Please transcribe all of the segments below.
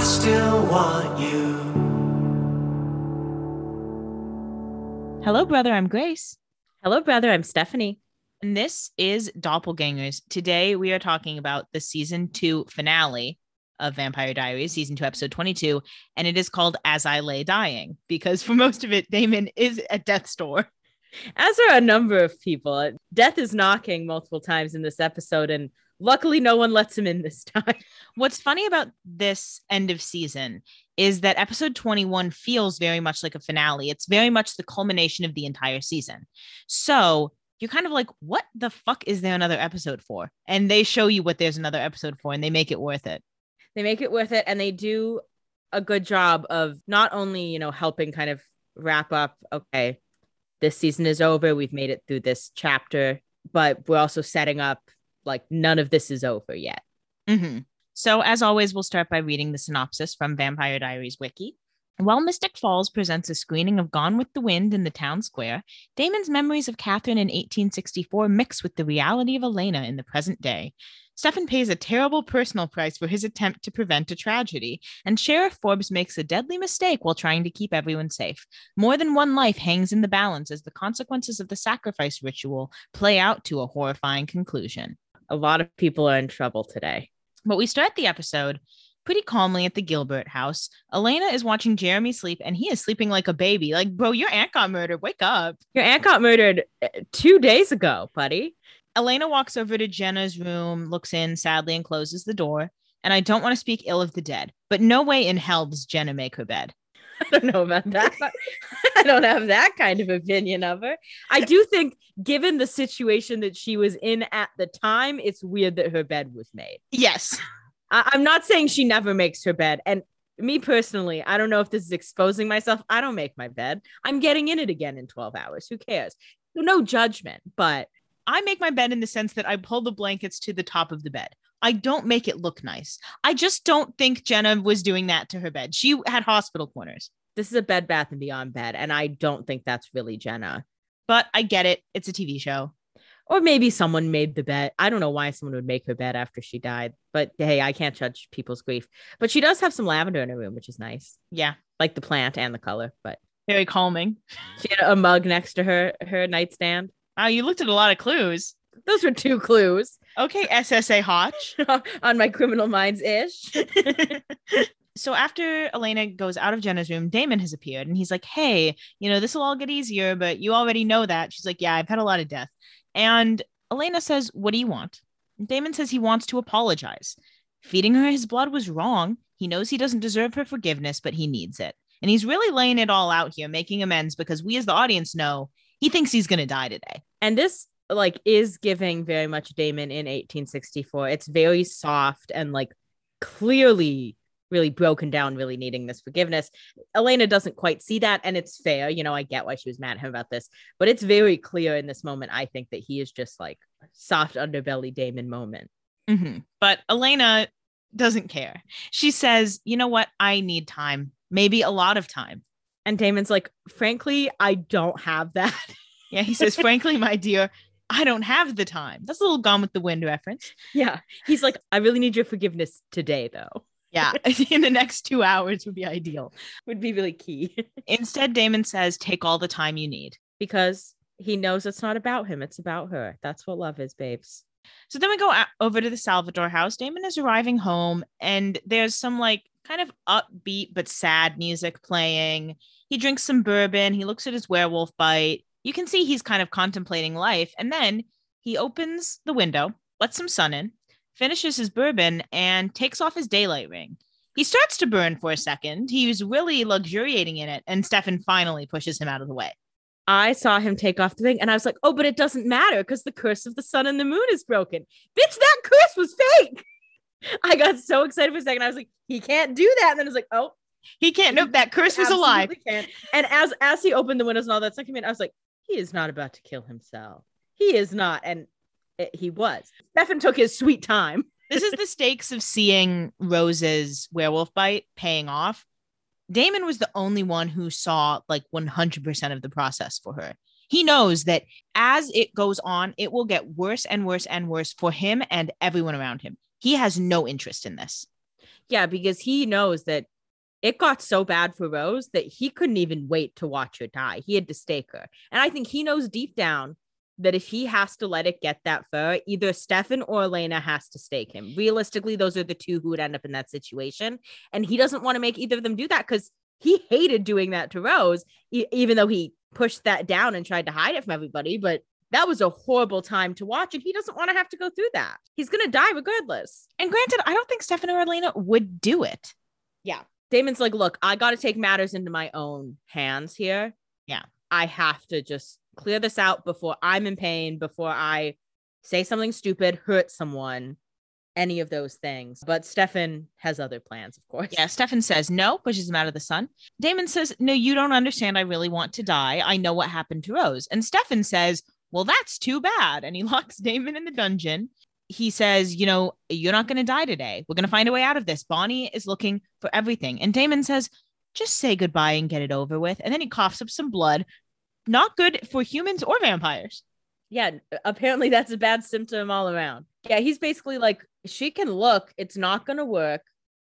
I still want you. Hello, brother. I'm Grace. Hello, brother. I'm Stephanie. And this is Doppelgangers. Today we are talking about the season two finale of Vampire Diaries, season two, episode 22. And it is called As I Lay Dying because for most of it, Damon is at death's door. As are a number of people. Death is knocking multiple times in this episode, and luckily no one lets him in this time. What's funny about this end of season is that episode 21 feels very much like a finale. It's very much the culmination of the entire season. So you're kind of like, what the fuck is there another episode for? And they show you what there's another episode for and they make it worth it. They make it worth it, and they do a good job of not only, you know, helping kind of wrap up, okay, this season is over. We've made it through this chapter, but we're also setting up like none of this is over yet. Mm-hmm. So, as always, we'll start by reading the synopsis from Vampire Diaries Wiki. While Mystic Falls presents a screening of Gone with the Wind in the town square, Damon's memories of Catherine in 1864 mix with the reality of Elena in the present day. Stefan pays a terrible personal price for his attempt to prevent a tragedy, and Sheriff Forbes makes a deadly mistake while trying to keep everyone safe. More than one life hangs in the balance as the consequences of the sacrifice ritual play out to a horrifying conclusion. A lot of people are in trouble today. But we start the episode pretty calmly at the Gilbert house. Elena is watching Jeremy sleep and he is sleeping like a baby. Like, bro, your aunt got murdered. Wake up. Your aunt got murdered uh, two days ago, buddy. Elena walks over to Jenna's room, looks in sadly, and closes the door. And I don't want to speak ill of the dead, but no way in hell does Jenna make her bed. I don't know about that. I don't have that kind of opinion of her. I do think, given the situation that she was in at the time, it's weird that her bed was made. Yes. I- I'm not saying she never makes her bed. And me personally, I don't know if this is exposing myself. I don't make my bed. I'm getting in it again in 12 hours. Who cares? No judgment, but I make my bed in the sense that I pull the blankets to the top of the bed. I don't make it look nice. I just don't think Jenna was doing that to her bed. She had hospital corners. this is a Bed Bath and Beyond bed, and I don't think that's really Jenna. But I get it. It's a TV show. Or maybe someone made the bed. I don't know why someone would make her bed after she died, but hey, I can't judge people's grief. But she does have some lavender in her room, which is nice, Yeah. like the plant and the color. But Very calming. she had a mug next to her her nightstand. Wow, you looked at a lot of clues. Those were two clues Okay, SSA Hotch. on my criminal minds ish. so after Elena goes out of Jenna's room, Damon has appeared and he's like, Hey, you know, this will all get easier, but you already know that. She's like, Yeah, I've had a lot of death. And Elena says, What do you want? Damon says he wants to apologize. Feeding her his blood was wrong. He knows he doesn't deserve her forgiveness, but he needs it. And he's really laying it all out here, making amends because we as the audience know he thinks he's going to die today. and this like is giving very much Damon in 1864. It's very soft and like clearly really broken down, really needing this forgiveness. Elena doesn't quite see that, and it's fair. You know, I get why she was mad at him about this, but it's very clear in this moment. I think that he is just like soft underbelly Damon moment. Mhm. But Elena doesn't care. She says, You know what? I need time, maybe a lot of time. And Damon's like, frankly, I don't have that. Yeah, he says, Frankly, my dear, I don't have the time. That's a little Gone with the Wind reference. yeah. He's like, I really need your forgiveness today, though. Yeah, in the next two hours would be ideal. Would be really key Instead, Damon says, Take all the time you need. because he knows it's not about him, it's about her. That's what love is, babes. So then we go over to the Salvatore house. Damon is arriving home, and there's some like kind of upbeat but sad music playing. He drinks some bourbon. He looks at his werewolf bite. You can see he's kind of contemplating life. And then he opens the window, lets some sun in, finishes his bourbon, and takes off his daylight ring. He starts to burn for a second. He was really luxuriating in it, and Stefan finally pushes him out of the way. I saw him take off the ring and I was like, oh, but it doesn't matter because the curse of the sun and the moon is broken. Bitch, that curse was fake. I got so excited for a second. I was like, he can't do that. And then I was like, oh, He can't. Nope, that curse was alive. absolutely can. And as as he opened the windows and all that stuff came in, I was like, he is not about to kill himself. He is not. And it- he was. Stefan took his sweet time. this is the stakes of seeing Rose's werewolf bite paying off. Damon was the only one who saw like 100% of the process for her. He knows that as it goes on, it will get worse and worse and worse for him and everyone around him. He has no interest in this. Yeah, because he knows that it got so bad for Rose that he couldn't even wait to watch her die. He had to stake her. And I think he knows deep down that if he has to let it get that far, either Stefan or Elena has to stake him. Realistically, those are the two who would end up in that situation. And he doesn't want to make either of them do that because he hated doing that to Rose, e- even though he pushed that down and tried to hide it from everybody. But that was a horrible time to watch. And he doesn't want to have to go through that. He's going to die regardless. And granted, I don't think Stefan or Elena would do it. Yeah. Damon's like, look, I got to take matters into my own hands here. Yeah. I have to just clear this out before I'm in pain, before I say something stupid, hurt someone, any of those things. But Stefan has other plans, of course. Yeah, Stefan says no, pushes him out of the sun. Damon says, No, you don't understand. I really want to die. I know what happened to Rose. And Stefan says, Well, that's too bad. And he locks Damon in the dungeon. He says, You know, you're not going to die today. We're going to find a way out of this. Bonnie is looking for everything. And Damon says, Just say goodbye and get it over with. And then he coughs up some blood. Not good for humans or vampires. Yeah. Apparently, that's a bad symptom all around. Yeah. He's basically like, She can look. It's not going to work.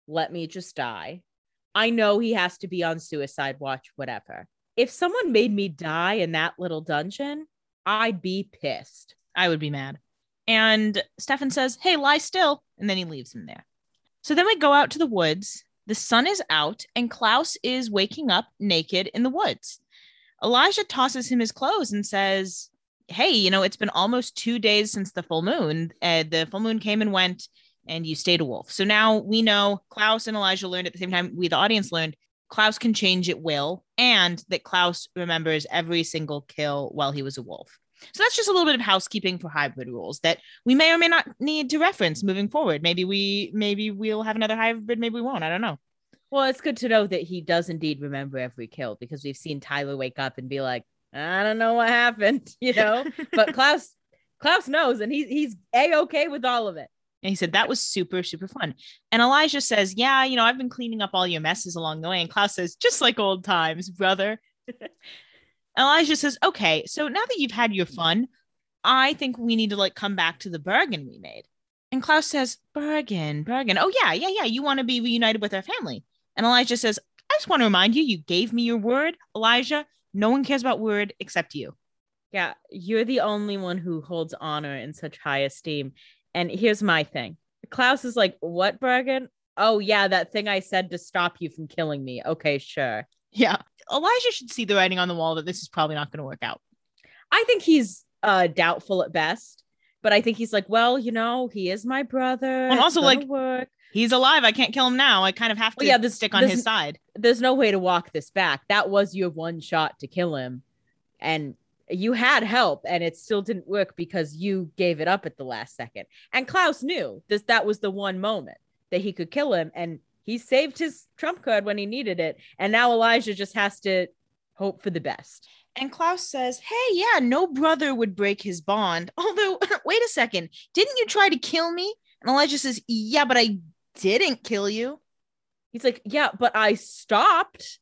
Let me just die. I know he has to be on suicide watch, whatever. If someone made me die in that little dungeon, I'd be pissed. I would be mad. And Stefan says, Hey, lie still. And then he leaves him there. So then we go out to the woods. The sun is out, and Klaus is waking up naked in the woods. Elijah tosses him his clothes and says, Hey, you know, it's been almost two days since the full moon. Uh, the full moon came and went, and you stayed a wolf. So now we know Klaus and Elijah learned at the same time, we, the audience, learned Klaus can change at will, and that Klaus remembers every single kill while he was a wolf. So that's just a little bit of housekeeping for hybrid rules that we may or may not need to reference moving forward. Maybe we maybe we'll have another hybrid, maybe we won't. I don't know. Well, it's good to know that he does indeed remember every kill because we've seen Tyler wake up and be like, I don't know what happened, you know. but Klaus, Klaus knows, and he's he's a okay with all of it. And he said that was super super fun. And Elijah says, "Yeah, you know, I've been cleaning up all your messes along the way." And Klaus says, "Just like old times, brother." Elijah says, "Okay, so now that you've had your mm-hmm. fun, I think we need to like come back to the bargain we made." And Klaus says, "Bargain, bargain. Oh yeah, yeah, yeah. You want to be reunited with our family?" And Elijah says, "I just want to remind you, you gave me your word, Elijah. No one cares about word except you." Yeah, you're the only one who holds honor in such high esteem. And here's my thing. Klaus is like, "What bargain? Oh yeah, that thing I said to stop you from killing me. Okay, sure." Yeah. Elijah should see the writing on the wall that this is probably not going to work out. I think he's uh doubtful at best, but I think he's like, well, you know, he is my brother. And also, like, work. He's alive. I can't kill him now. I kind of have to Well, yeah, this- stick on his side. there's no way to walk this back. That was your one shot to kill him, and you had help, and it still didn't work because you gave it up at the last second. And Klaus knew this. That was the one moment that he could kill him, and he saved his trump card when he needed it. And now Elijah just has to hope for the best. And Klaus says, Hey, yeah, no brother would break his bond. Although, wait a second. Didn't you try to kill me? And Elijah says, Yeah, but I didn't kill you. He's like, yeah, but I stopped.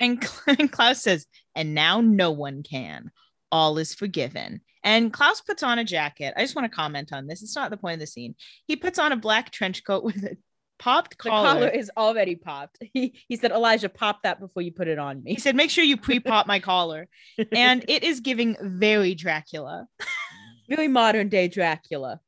And and Klaus says, And now no one can. All is forgiven. And Klaus puts on a jacket. I just want to comment on this. It's not the point of the scene. He puts on a black trench coat with a popped The collar. collar is already popped. He he said, Elijah, pop that before you put it on me. He said, Make sure you pre pop my collar. And it is giving very Dracula. Very modern day Dracula.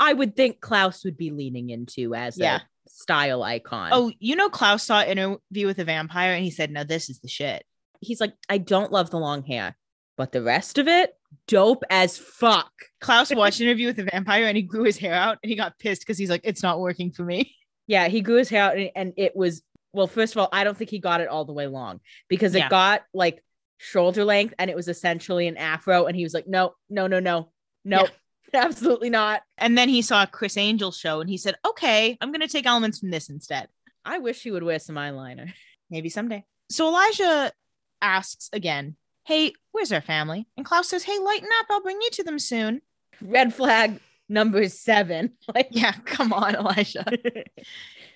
I would think Klaus would be leaning into as Yeah. a style icon. Oh, you know, Klaus saw Interview with a Vampire and he said, No, this is the shit. he's like, I don't love the long hair, but the rest of it, dope as fuck. Klaus watched Interview with a Vampire and he grew his hair out and he got pissed because he's like, It's not working for me. Yeah, he grew his hair out and, and it was well, first of all, I don't think he got it all the way long because it Yeah. got like shoulder length and it was essentially an afro. And he was like, No, no, no, no, no, absolutely not. And then he saw Criss Angel's show and he said, Okay, I'm going to take elements from this instead. I wish he would wear some eyeliner. Maybe someday. So Elijah asks again, Hey, where's our family? And Klaus says, Hey, lighten up. I'll bring you to them soon. Red flag number seven. Like, Yeah, come on, Elijah.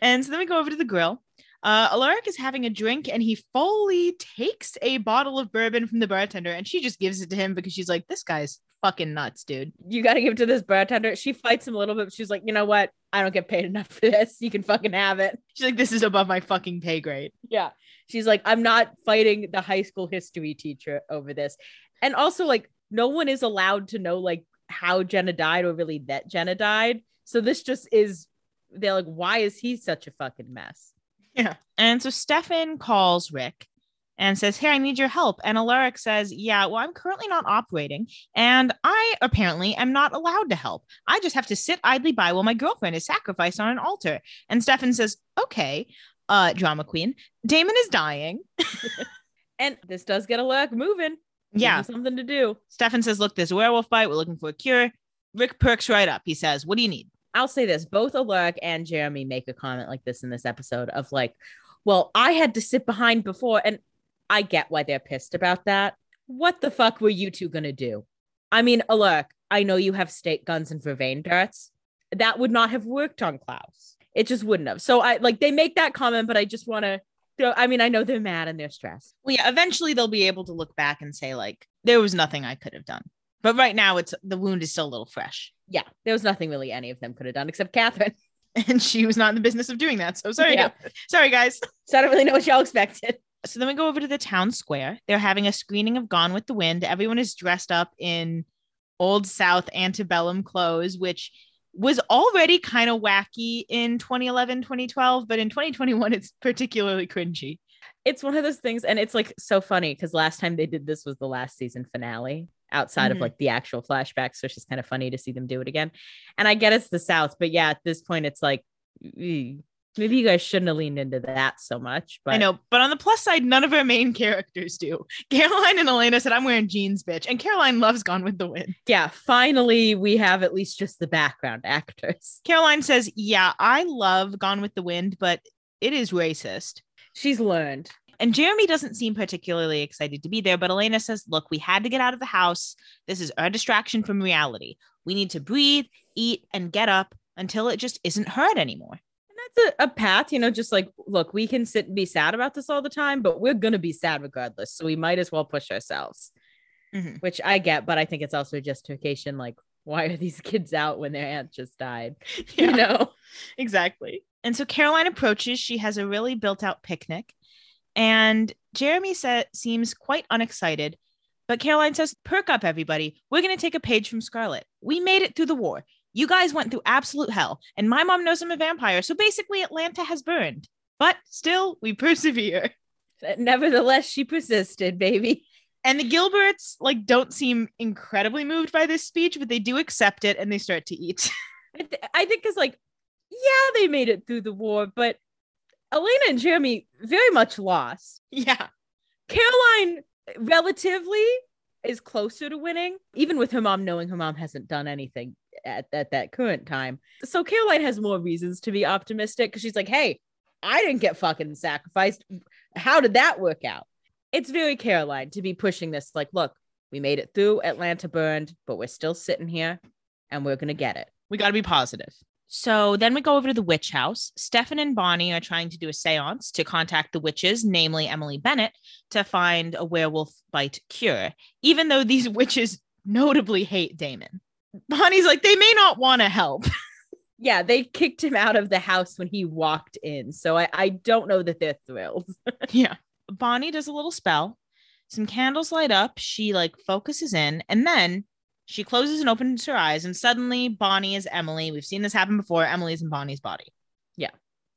And so then we go over to the grill. Uh, Alaric is having a drink and he fully takes a bottle of bourbon from the bartender and she just gives it to him because she's like, this guy's fucking nuts, dude. You got to give it to this bartender. She fights him a little bit. But she's like, you know what? I don't get paid enough for this. You can fucking have it. She's like, this is above my fucking pay grade. Yeah. She's like, I'm not fighting the high school history teacher over this. And also, like, no one is allowed to know, like, how Jenna died or really that Jenna died. So this just is, they're like, why is he such a fucking mess? Yeah. And so Stefan calls Rick and says, Hey, I need your help. And Alaric says, Yeah, well, I'm currently not operating, and I apparently am not allowed to help. I just have to sit idly by while my girlfriend is sacrificed on an altar. And Stefan says, Okay, uh, drama queen, Damon is dying. And this does get Alaric moving. Yeah. something to do. Stefan says, Look, there's a werewolf bite. We're looking for a cure. Rick perks right up. He says, What do you need? I'll say this both Alaric and Jeremy make a comment like this in this episode of like, well, I had to sit behind before, and I get why they're pissed about that. What the fuck were you two gonna do? I mean, Alaric, I know you have stake guns and vervain darts. That would not have worked on Klaus. It just wouldn't have. So I like they make that comment, but I just want to. I mean, I know they're mad and they're stressed. Well, yeah, eventually they'll be able to look back and say, like, there was nothing I could have done. But right now it's the wound is still a little fresh. Yeah, there was nothing really any of them could have done except Catherine. And she was not in the business of doing that. So sorry. Yeah. Sorry, guys. So I don't really know what y'all expected. So then we go over to the town square. They're having a screening of Gone with the Wind. Everyone is dressed up in old South antebellum clothes, which was already kind of wacky in 2011, 2012, but in 2021, it's particularly cringy. It's one of those things, and it's like so funny because last time they did this was the last season finale outside Mhm. of like the actual flashbacks. So it's just kind of funny to see them do it again. And I get it's the South, but yeah, at this point, it's like "Ew, maybe you guys shouldn't have leaned into that so much. But I know, but on the plus side, none of our main characters do. Caroline and Elena said, I'm wearing jeans, bitch. And Caroline loves Gone with the Wind. yeah, finally we have at least just the background actors. Caroline says, Yeah, I love Gone with the Wind, but it is racist. She's learned. And Jeremy doesn't seem particularly excited to be there, but Elena says, Look, we had to get out of the house. This is our distraction from reality. We need to breathe, eat, and get up until it just isn't hurt anymore. That's a, a path, you know, just like, look, we can sit and be sad about this all the time, but we're going to be sad regardless. So we might as well push ourselves, Mhm. which I get, but I think it's also a justification. Like, why are these kids out when their aunt just died? You know? exactly. And so Caroline approaches. She has a really built out picnic. And Jeremy sa- seems quite unexcited. But Caroline says, Perk up, everybody. We're going to take a page from Scarlett. We made it through the war. You guys went through absolute hell. And my mom knows I'm a vampire. So basically, Atlanta has burned. But still, we persevere. Nevertheless, she persisted, baby. And the Gilberts like don't seem incredibly moved by this speech, but they do accept it and they start to eat. I, th- I think it's like, yeah, they made it through the war, but Elena and Jeremy very much lost. yeah. Caroline relatively is closer to winning, even with her mom knowing her mom hasn't done anything at, at that current time. So Caroline has more reasons to be optimistic because she's like, hey, I didn't get fucking sacrificed. How did that work out? It's very Caroline to be pushing this, like, look, we made it through, Atlanta burned, but we're still sitting here and we're going to get it. We got to be positive. So then we go over to the witch house. Stefan and Bonnie are trying to do a seance to contact the witches, namely Emily Bennett, to find a werewolf bite cure, even though these witches notably hate Damon. Bonnie's like, they may not want to help. Yeah, they kicked him out of the house when he walked in. So I, I don't know that they're thrilled. yeah. Bonnie does a little spell. Some candles light up. She like focuses in and then she closes and opens her eyes. And suddenly Bonnie is Emily. We've seen this happen before. Emily's in Bonnie's body. Yeah.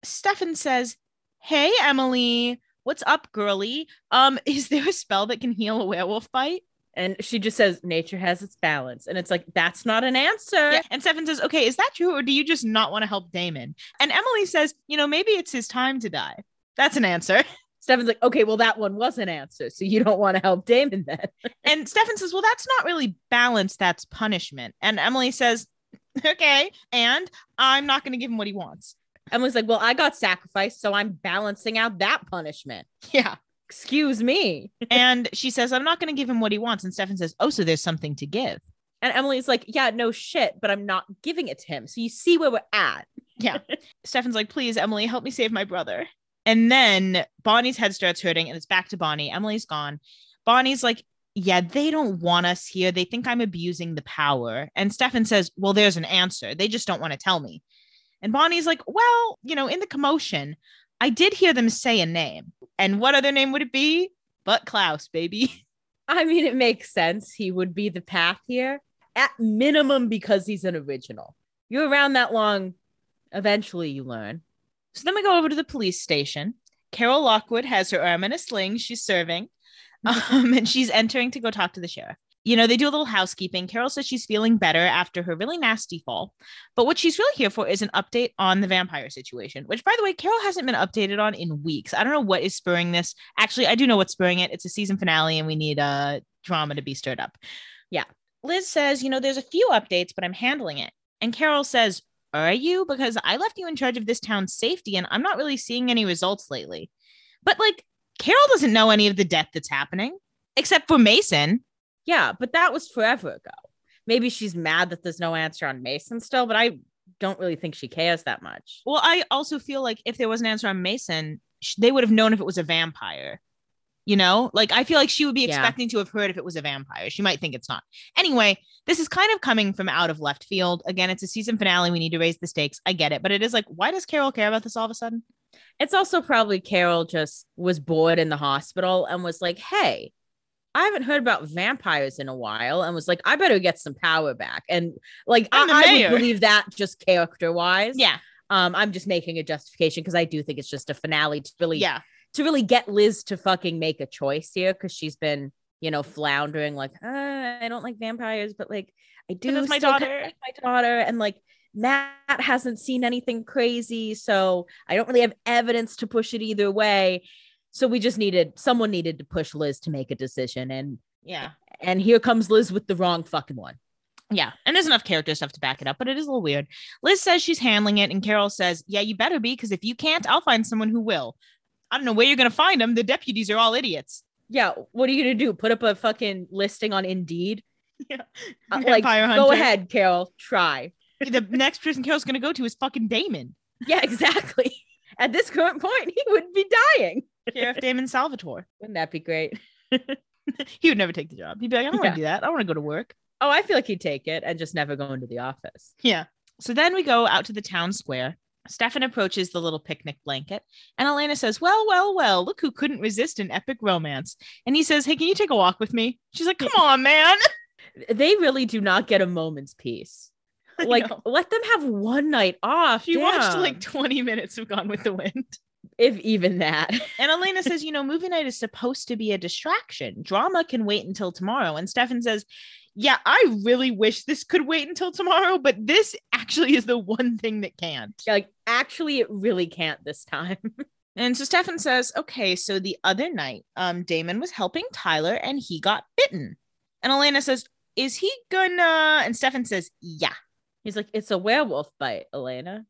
Stefan says, Hey, Emily, what's up, girly? Um, is there a spell that can heal a werewolf bite? And she just says, nature has its balance. And it's like, that's not an answer. Yeah. And Stefan says, Okay, is that true? Or do you just not want to help Damon? And Emily says, You know, maybe it's his time to die. That's an answer. Stefan's like, okay, well, that one was an answer. So you don't want to help Damon then. And Stefan says, Well, that's not really balance, that's punishment. And Emily says, Okay. And I'm not going to give him what he wants. Emily's like, well, I got sacrificed. So I'm balancing out that punishment. Yeah. Excuse me. And she says, I'm not going to give him what he wants. And Stefan says, Oh, so there's something to give. And Emily's like, yeah, no shit, but I'm not giving it to him. So you see where we're at. Yeah. Stefan's like, Please, Emily, help me save my brother. And then Bonnie's head starts hurting and it's back to Bonnie. Emily's gone. Bonnie's like, yeah, they don't want us here. They think I'm abusing the power. And Stefan says, well, there's an answer. They just don't want to tell me. And Bonnie's like, well, you know, in the commotion, I did hear them say a name. And what other name would it be? But Klaus, baby. I mean, it makes sense. He would be the path here at minimum because he's an original. You're around that long, eventually you learn. So then we go over to the police station. Carol Lockwood has her arm in a sling. She's serving. Um, and she's entering to go talk to the sheriff. You know, they do a little housekeeping. Carol says she's feeling better after her really nasty fall. But what she's really here for is an update on the vampire situation, which, by the way, Carol hasn't been updated on in weeks. I don't know what is spurring this. Actually, I do know what's spurring it. It's a season finale, and we need uh, drama to be stirred up. Yeah. Liz says, you know, there's a few updates, but I'm handling it. And Carol says, Are you? Because I left you in charge of this town's safety, and I'm not really seeing any results lately. But like, Carol doesn't know any of the death that's happening, except for Mason. Yeah, but that was forever ago. Maybe she's mad that there's no answer on Mason still, but I don't really think she cares that much. Well, I also feel like if there was an answer on Mason, they would have known if it was a vampire. You know, like I feel like she would be Yeah. expecting to have heard if it was a vampire. She might think it's not. Anyway, this is kind of coming from out of left field. Again, it's a season finale. We need to raise the stakes. I get it. But it is like, why does Carol care about this all of a sudden? It's also probably Carol just was bored in the hospital and was like, hey, I haven't heard about vampires in a while and was like, I better get some power back. And like, I, I'm the I would believe that just character wise. Yeah. Um, I'm just making a justification because I do think it's just a finale to really Yeah. to really get Liz to fucking make a choice here because she's been, you know, floundering like, uh, I don't like vampires, but like I do that's my still kinda daughter. like my daughter, and like Matt hasn't seen anything crazy, so I don't really have evidence to push it either way. So we just needed someone needed to push Liz to make a decision, and Yeah. and here comes Liz with the wrong fucking one. Yeah. And there's enough character stuff to back it up, but it is a little weird. Liz says she's handling it, and Carol says, Yeah, you better be, because if you can't, I'll find someone who will. I don't know where you're going to find them. The deputies are all idiots. Yeah, what are you gonna do? Put up a fucking listing on Indeed? Yeah. Uh, like, Vampire go ahead, Carol. Try. The next person Carol's going to go to is fucking Damon, Yeah, exactly. At this current point, he would be dying. Sheriff Damon Salvatore. Wouldn't that be great? He would never take the job. He'd be like, I don't Yeah. want to do that. I want to go to work. Oh, I feel like he'd take it and just never go into the office. Yeah. So then we go out to the town square. Stefan approaches the little picnic blanket, and Elena says, Well, well, well, look who couldn't resist an epic romance. And he says, Hey, can you take a walk with me? She's like, Come on, man. They really do not get a moment's peace. Like, let them have one night off. she watched like 20 minutes of Gone with the Wind. if even that. And Elena says, You know, movie night is supposed to be a distraction. Drama can wait until tomorrow. And Stefan says, Yeah, I really wish this could wait until tomorrow, but this actually is the one thing that can't. Yeah, like, actually, it really can't this time. And so Stefan says, okay, so the other night, um, Damon was helping Tyler and he got bitten. And Elena says, is he gonna? And Stefan says, yeah. He's like, it's a werewolf bite, Elena.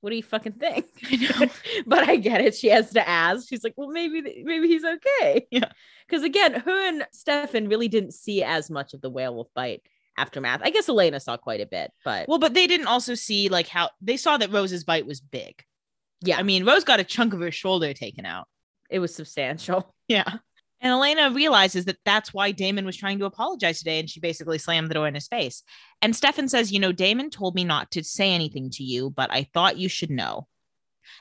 What do you fucking think? I know. but I get it. She has to ask. She's like, well, maybe, maybe he's okay. Yeah. Because again, her and Stefan really didn't see as much of the werewolf bite aftermath. I guess Elena saw quite a bit, but Well, but they didn't also see like how they saw that Rose's bite was big. Yeah. I mean, Rose got a chunk of her shoulder taken out. it was substantial. Yeah. And Elena realizes that that's why Damon was trying to apologize today. And she basically slammed the door in his face. And Stefan says, You know, Damon told me not to say anything to you, but I thought you should know.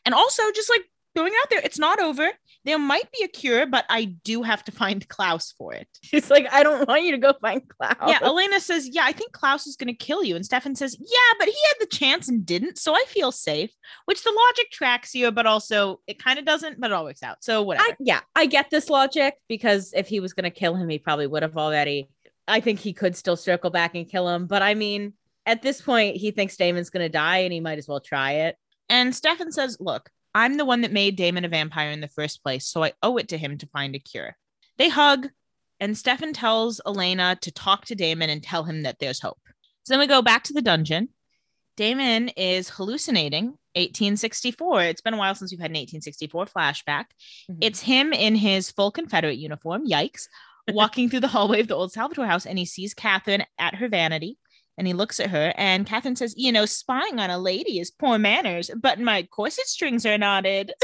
And also, just like going out there, it's not over. There might be a cure, but I do have to find Klaus for it. She's like, I don't want you to go find Klaus. Yeah. Elena says, Yeah, I think Klaus is going to kill you. And Stefan says, Yeah, but he had the chance and didn't. So I feel safe, which the logic tracks here, but also it kind of doesn't, but it all works out. So whatever. I, yeah, I get this logic because if he was going to kill him, he probably would have already. I think he could still circle back and kill him. But I mean, at this point, he thinks Damon's going to die and he might as well try it. And Stefan says, Look, I'm the one that made Damon a vampire in the first place, so I owe it to him to find a cure. They hug, and Stefan tells Elena to talk to Damon and tell him that there's hope. So then we go back to the dungeon. Damon is hallucinating 1864. It's been a while since we've had an 1864 flashback. Mhm. It's him in his full Confederate uniform, yikes, walking through the hallway of the old Salvatore house, and he sees Catherine at her vanity. And he looks at her, and Catherine says, You know, spying on a lady is poor manners, but my corset strings are knotted.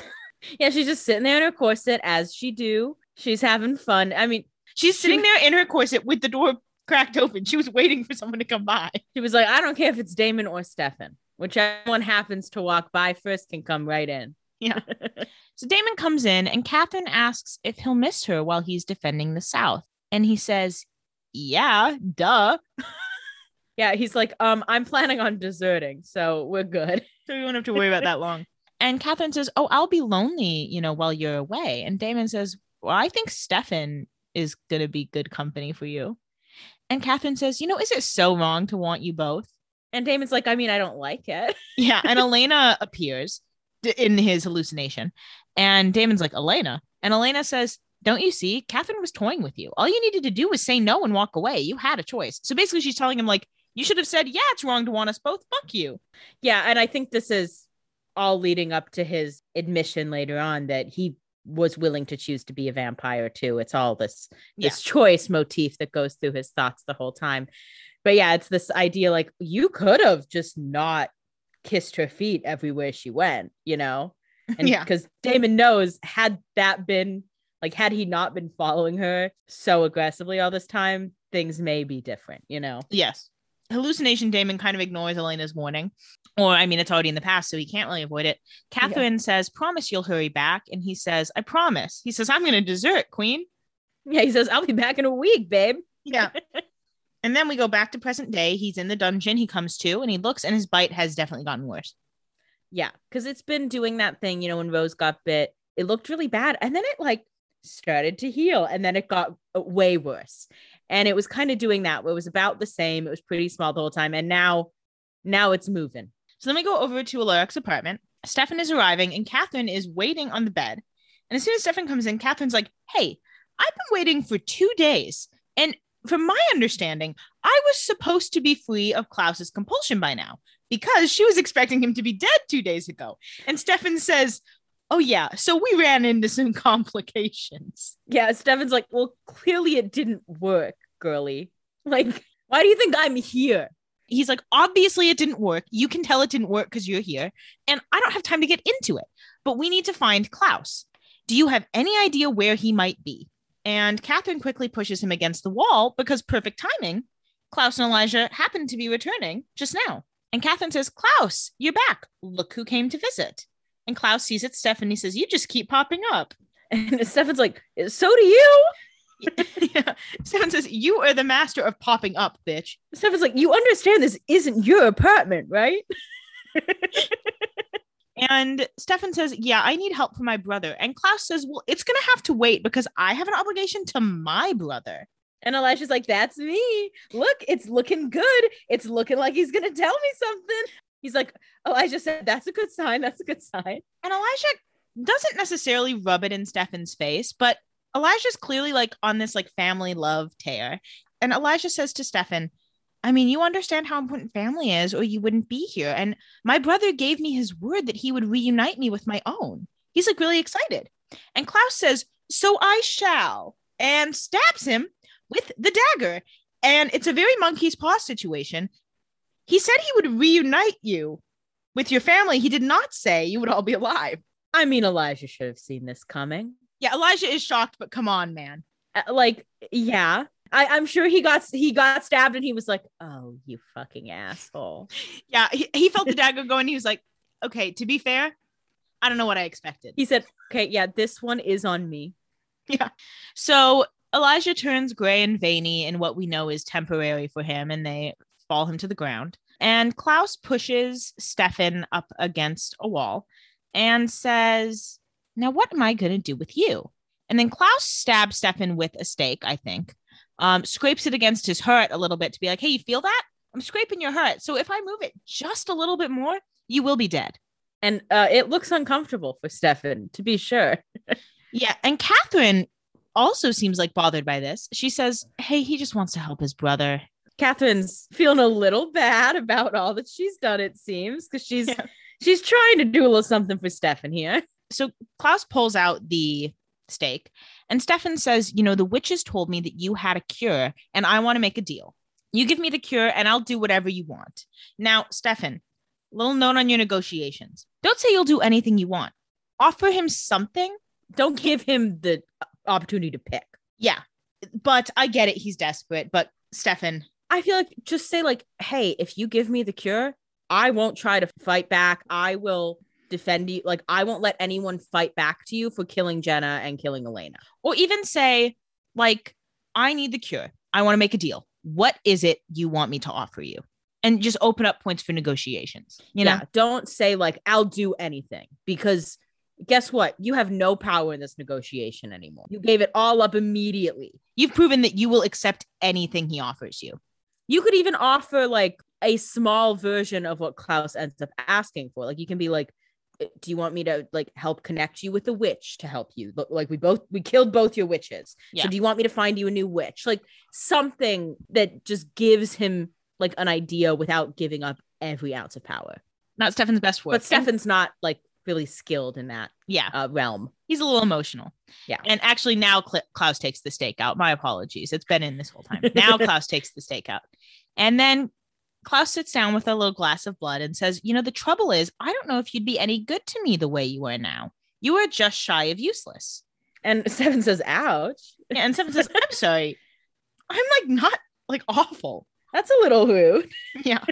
Yeah, she's just sitting there in her corset as she do. She's having fun. I mean, She's sitting there in her corset with the door cracked open. She was waiting for someone to come by. She was like, I don't care if it's Damon or Stefan. Whichever one happens to walk by first can come right in. Yeah. so Damon comes in and Catherine asks if he'll miss her while he's defending the South. And he says, Yeah, duh. Yeah, he's like, um, I'm planning on deserting, so we're good. So we won't have to worry about that long. And Catherine says, Oh, I'll be lonely, you know, while you're away. And Damon says, Well, I think Stefan is going to be good company for you. And Catherine says, You know, is it so wrong to want you both? And Damon's like, I mean, I don't like it. Yeah. And Elena appears d- in his hallucination. And Damon's like, Elena. And Elena says, Don't you see? Catherine was toying with you. All you needed to do was say no and walk away. You had a choice. So basically, she's telling him, like, you should have said, Yeah, it's wrong to want us both. Fuck you. Yeah, and I think this is all leading up to his admission later on that he was willing to choose to be a vampire too. It's all this this choice motif that goes through his thoughts the whole time. But yeah, it's this idea like you could have just not kissed her feet everywhere she went, you know? And Yeah. because Damon knows had that been like had he not been following her so aggressively all this time, things may be different, you know. Yes. Hallucination Damon kind of ignores Elena's warning. Or, I mean, it's already in the past, so he can't really avoid it. Catherine says, Promise you'll hurry back. And he says, I promise. He says, I'm going to desert, Queen. Yeah, he says, I'll be back in a week, babe. Yeah. and then we go back to present day. He's in the dungeon. He comes to and he looks, and his bite has definitely gotten worse. Yeah, because it's been doing that thing, you know, when Rose got bit, it looked really bad. And then it like started to heal and then it got uh, way worse. And it was kind of doing that it was about the same. It was pretty small the whole time. And now, now it's moving. So then we go over to Alaric's apartment. Stefan is arriving, and Catherine is waiting on the bed. And as soon as Stefan comes in, Catherine's like, Hey, I've been waiting for two days. And from my understanding, I was supposed to be free of Klaus's compulsion by now because she was expecting him to be dead two days ago. And Stefan says, Oh, yeah. So we ran into some complications. Yeah, Stefan's like, well, clearly it didn't work, girly. Like, why do you think I'm here? He's like, Obviously, it didn't work. You can tell it didn't work because you're here. And I don't have time to get into it, but we need to find Klaus. Do you have any idea where he might be? And Catherine quickly pushes him against the wall because perfect timing. Klaus and Elijah happen to be returning just now. And Catherine says, Klaus, you're back. Look who came to visit. And Klaus sees it's Stephanie says, You just keep popping up. And Stefan's like, so do you? yeah. Stefan says, You are the master of popping up, bitch. Stefan's like, you understand this isn't your apartment, right? And Stefan says, Yeah, I need help for my brother. And Klaus says, Well, it's going to have to wait because I have an obligation to my brother. And Elijah's like, that's me. Look, it's looking good. It's looking like he's going to tell me something. He's like, oh, Elijah said, that's a good sign. That's a good sign. And Elijah doesn't necessarily rub it in Stefan's face, but Elijah's clearly like on this like family love tear. And Elijah says to Stefan, I mean, you understand how important family is, or you wouldn't be here. And my brother gave me his word that he would reunite me with my own. He's like really excited. And Klaus says, So I shall, and stabs him with the dagger. And it's a very monkey's paw situation. He said he would reunite you with your family. He did not say you would all be alive. I mean, Elijah should have seen this coming. Yeah, Elijah is shocked, but come on, man. Uh, like, yeah. I, I'm sure he got he got stabbed and he was like, "Oh, you fucking asshole!" Yeah, he, he felt the dagger go and he was like, okay, to be fair, I don't know what I expected. He said, "Okay, yeah, this one is on me." Yeah. So Elijah turns gray and veiny in what we know is temporary for him, and they fall him to the ground. And Klaus pushes Stefan up against a wall and says, Now, what am I going to do with you? And then Klaus stabs Stefan with a stake, I think, um, scrapes it against his hurt a little bit to be like, Hey, you feel that? I'm scraping your hurt. So if I move it just a little bit more, you will be dead. And uh, it looks uncomfortable for Stefan, to be sure. Yeah. And Catherine also seems like bothered by this. She says, Hey, he just wants to help his brother. Catherine's feeling a little bad about all that she's done. It seems because she's Yeah. she's trying to do a little something for Stefan here. So Klaus pulls out the stake and Stefan says, You know, the witches told me that you had a cure and I want to make a deal. You give me the cure and I'll do whatever you want. Now, Stefan, little note on your negotiations. Don't say you'll do anything you want. Offer him something. Don't give him the opportunity to pick. Yeah. but I get it. He's desperate. But Stefan, I feel like just say like, hey, if you give me the cure, I won't try to fight back. I will defend you. Like I won't let anyone fight back to you for killing Jenna and killing Elena. or even say, like, I need the cure. I want to make a deal. What is it you want me to offer you? And just open up points for negotiations. You know, yeah, don't say like I'll do anything because guess what? You have no power in this negotiation anymore. You gave it all up immediately. you've proven that you will accept anything he offers you. You could even offer like a small version of what Klaus ends up asking for. Like you can be like, "Uh, do you want me to like help connect you with a witch to help you? Like we both we killed both your witches. Yeah. So do you want me to find you a new witch? Like something that just gives him like an idea without giving up every ounce of power. Not Stefan's best work. But Stefan's not like really skilled in that yeah, uh, realm. he's a little emotional. Yeah. And actually, now Cl- Klaus takes the stake out. My apologies. It's been in this whole time. Now Klaus takes the stake out. And then Klaus sits down with a little glass of blood and says, You know, the trouble is, I don't know if you'd be any good to me the way you are now. You are just shy of useless. And Stefan says, ouch. And Stefan says, I'm sorry. I'm like not like awful. That's a little rude. Yeah.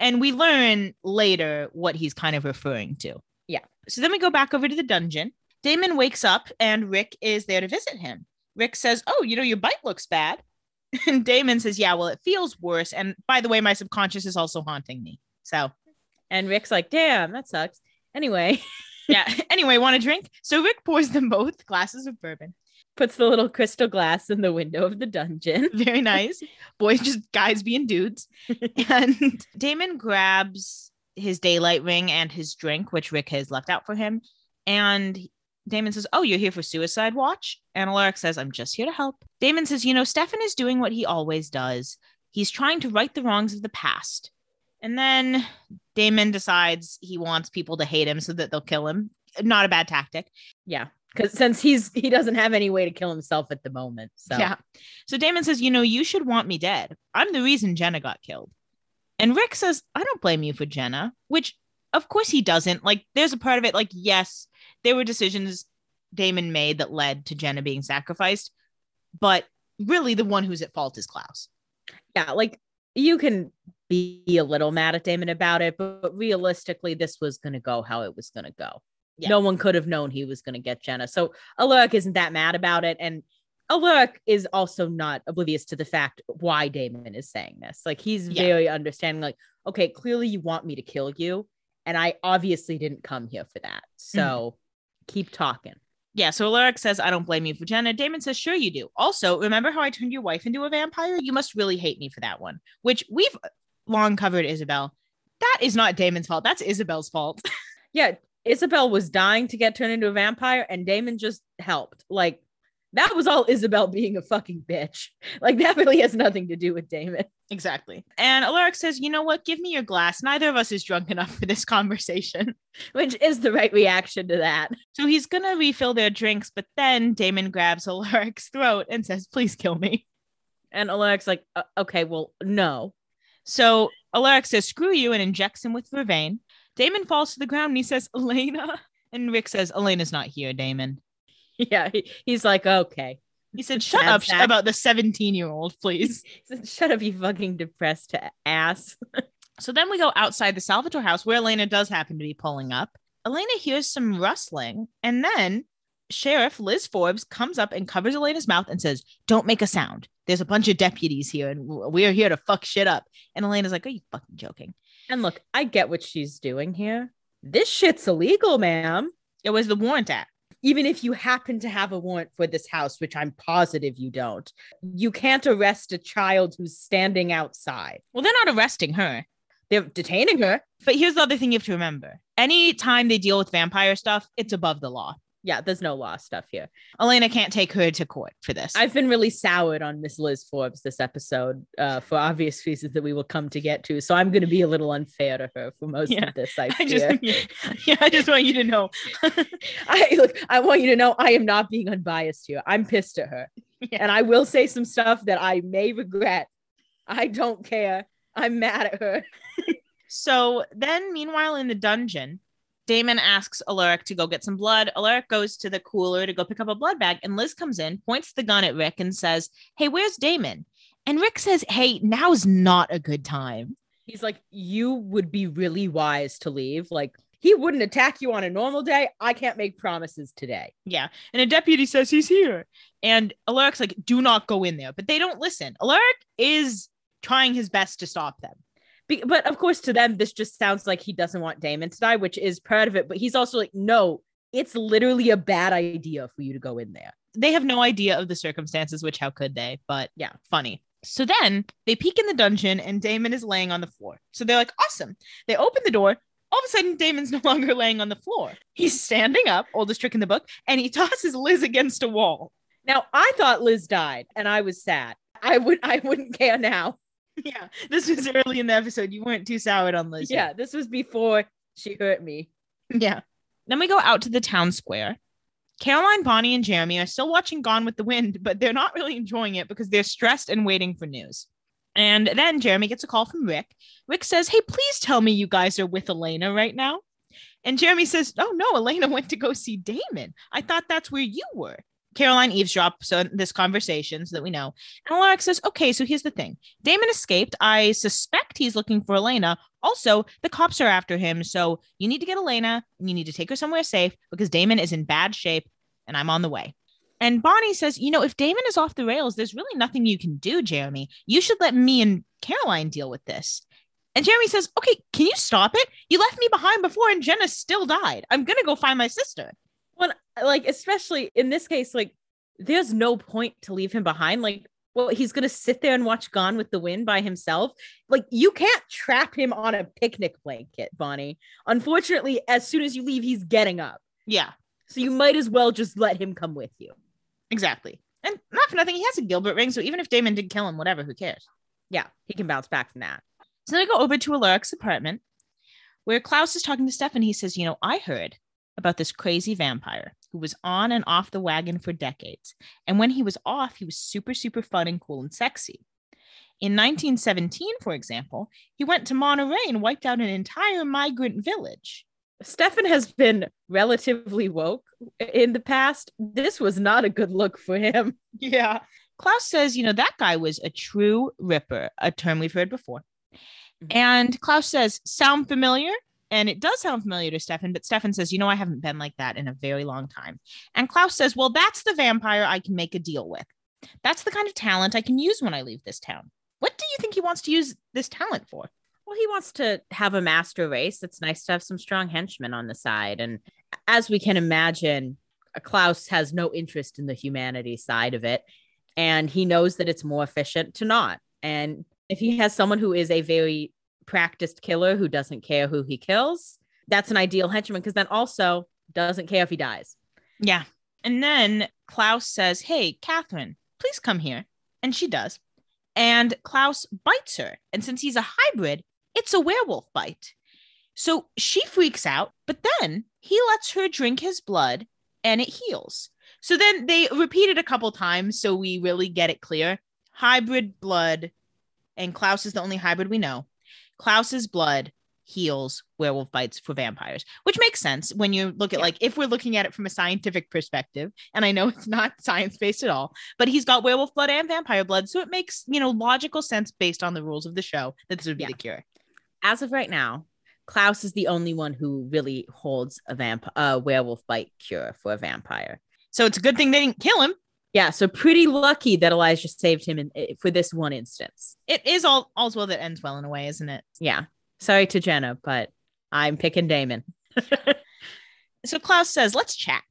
And we learn later what he's kind of referring to. Yeah. So then we go back over to the dungeon. Damon wakes up and Rick is there to visit him. Rick says, Oh, you know, your bite looks bad. And Damon says, Yeah, well, it feels worse. And by the way, my subconscious is also haunting me. So, And Rick's like, damn, that sucks. Anyway, yeah. anyway, want a drink? So Rick pours them both glasses of bourbon. Puts the little crystal glass in the window of the dungeon. Very nice. Boys, just guys being dudes. and Damon grabs his daylight ring and his drink, which Rick has left out for him. And Damon says, Oh, you're here for suicide watch? And Alaric says, I'm just here to help. Damon says, You know, Stefan is doing what he always does. He's trying to right the wrongs of the past. And then Damon decides he wants people to hate him so that they'll kill him. Not a bad tactic. Yeah. Because since he's he doesn't have any way to kill himself at the moment. So Yeah. So Damon says, You know, you should want me dead. I'm the reason Jenna got killed. And Rick says, I don't blame you for Jenna, which of course he doesn't. Like, there's a part of it, like, yes, there were decisions Damon made that led to Jenna being sacrificed, but really the one who's at fault is Klaus. yeah, like you can be a little mad at Damon about it, but, but realistically, this was gonna go how it was gonna go. Yeah. No one could have known he was gonna get Jenna. So Alaric isn't that mad about it. And Alaric is also not oblivious to the fact why Damon is saying this. Like he's Yeah. very understanding, like, okay, clearly you want me to kill you. And I obviously didn't come here for that. Mm-hmm. So keep talking. Yeah, so Alaric says, I don't blame you for Jenna. Damon says, Sure, you do. Also, remember how I turned your wife into a vampire? You must really hate me for that one, which we've long covered, Isabel. That is not Damon's fault. That's Isabel's fault. Yeah, Isabel was dying to get turned into a vampire, and Damon just helped. Like that was all Isabel being a fucking bitch. Like that really has nothing to do with Damon. exactly. And Alaric says, You know what? Give me your glass. Neither of us is drunk enough for this conversation. Which is the right reaction to that. So he's going to refill their drinks, but then Damon grabs Alaric's throat and says, Please kill me. And Alaric's like, "Uh, okay, well, no. So Alaric says, Screw you, and injects him with Vervain. Damon falls to the ground and he says, Elena. And Rick says, Elena's not here, Damon. Yeah, he- he's like, okay. He said, Shut Sad up sack. about the 17 year old, please. He said, Shut up, you fucking depressed ass. so then we go outside the Salvatore house where Elena does happen to be pulling up. Elena hears some rustling, and then Sheriff Liz Forbes comes up and covers Elena's mouth and says, Don't make a sound. There's a bunch of deputies here, and we're here to fuck shit up. And Elena's like, Are you fucking joking? And look, I get what she's doing here. This shit's illegal, ma'am. It was the warrant act. even if you happen to have a warrant for this house, which I'm positive you don't, you can't arrest a child who's standing outside. Well, they're not arresting her. They're detaining her. But here's the other thing you have to remember anytime they deal with vampire stuff, it's above the law. Yeah, there's no law stuff here. Elena can't take her to court for this. I've been really soured on Miss Liz Forbes this episode uh, for obvious reasons that we will come to get to. So I'm going to be a little unfair to her for most Yeah. of this. I, I fear. just, yeah, yeah, I just want you to know. I look. I want you to know I am not being unbiased here. I'm pissed at her, Yeah. and I will say some stuff that I may regret. I don't care. I'm mad at her. So then, meanwhile, in the dungeon, Damon asks Alaric to go get some blood. Alaric goes to the cooler to go pick up a blood bag, and Liz comes in, points the gun at Rick, and says, Hey, where's Damon? And Rick says, Hey, now's not a good time. He's like, you would be really wise to leave. Like, he wouldn't attack you on a normal day. I can't make promises today. Yeah. And a deputy says he's here. And Alaric's like, Do not go in there. But they don't listen. Alaric is trying his best to stop them. Be- but of course, to them, this just sounds like he doesn't want Damon to die, which is part of it. But he's also like, no, it's literally a bad idea for you to go in there. They have no idea of the circumstances, which how could they? But Yeah. funny. So then they peek in the dungeon and Damon is laying on the floor. So they're like, awesome. They open the door. All of a sudden, Damon's no longer laying on the floor. He's standing up, oldest trick in the book, and he tosses Liz against a wall. Now, I thought Liz died, and I was sad. I would, I wouldn't care now. Yeah, this was early in the episode. You weren't too soured on Liz. Yeah, this was before she hurt me. Yeah. Then we go out to the town square. Caroline, Bonnie, and Jeremy are still watching Gone with the Wind, but they're not really enjoying it because they're stressed and waiting for news. And then Jeremy gets a call from Rick. Rick says, Hey, please tell me you guys are with Elena right now. And Jeremy says, Oh, no, Elena went to go see Damon. I thought that's where you were. Caroline eavesdrops on this conversation so that we know. And Alaric says, Okay, so here's the thing Damon escaped. I suspect he's looking for Elena. Also, the cops are after him. So you need to get Elena and you need to take her somewhere safe because Damon is in bad shape and I'm on the way. And Bonnie says, You know, if Damon is off the rails, there's really nothing you can do, Jeremy. You should let me and Caroline deal with this. And Jeremy says, Okay, can you stop it? You left me behind before and Jenna still died. I'm going to go find my sister. Like, especially in this case, like, there's no point to leave him behind. Like, well, he's gonna sit there and watch Gone with the Wind by himself. Like, you can't trap him on a picnic blanket, Bonnie. Unfortunately, as soon as you leave, he's getting up. Yeah, So you might as well just let him come with you. exactly. And not for nothing, he has a Gilbert ring. So even if Damon did kill him, whatever, who cares? Yeah, he can bounce back from that. So then we go over to Alaric's apartment where Klaus is talking to Stefan. He says, You know, I heard about this crazy vampire who was on and off the wagon for decades. And when he was off, he was super, super fun and cool and sexy. In 1917, for example, he went to Monterey and wiped out an entire migrant village. Stefan has been relatively woke in the past. This was not a good look for him. Yeah. Klaus says, you know, that guy was a true ripper, a term we've heard before. Mhm. And Klaus says, sound familiar? And it does sound familiar to Stefan, but Stefan says, you know, I haven't been like that in a very long time. And Klaus says, well, that's the vampire I can make a deal with. That's the kind of talent I can use when I leave this town. What do you think he wants to use this talent for? Well, he wants to have a master race. It's nice to have some strong henchmen on the side. And as we can imagine, Klaus has no interest in the humanity side of it. And he knows that it's more efficient to not. And if he has someone who is a very practiced killer who doesn't care who he kills, that's an ideal henchman because then also doesn't care if he dies. Yeah. And then Klaus says, Hey, Catherine, please come here. And she does. And Klaus bites her. And since he's a hybrid, it's a werewolf bite. So she freaks out, but then he lets her drink his blood and it heals. So then they repeat it a couple times so we really get it clear. Hybrid blood, and Klaus is the only hybrid we know. Klaus's blood heals werewolf bites for vampires, which makes sense when you look at like if we're looking at it from a scientific perspective. And I know it's not science based at all, but he's got werewolf blood and vampire blood, so it makes you know logical sense based on the rules of the show that this would be Yeah. the cure. As of right now, Klaus is the only one who really holds a vamp a werewolf bite cure for a vampire. So it's a good thing they didn't kill him. Yeah, so pretty lucky that Elijah saved him in, eh, for this one instance. It is all all's well that ends well in a way, isn't it? Yeah. Sorry to Jenna, but I'm picking Damon. So Klaus says, let's chat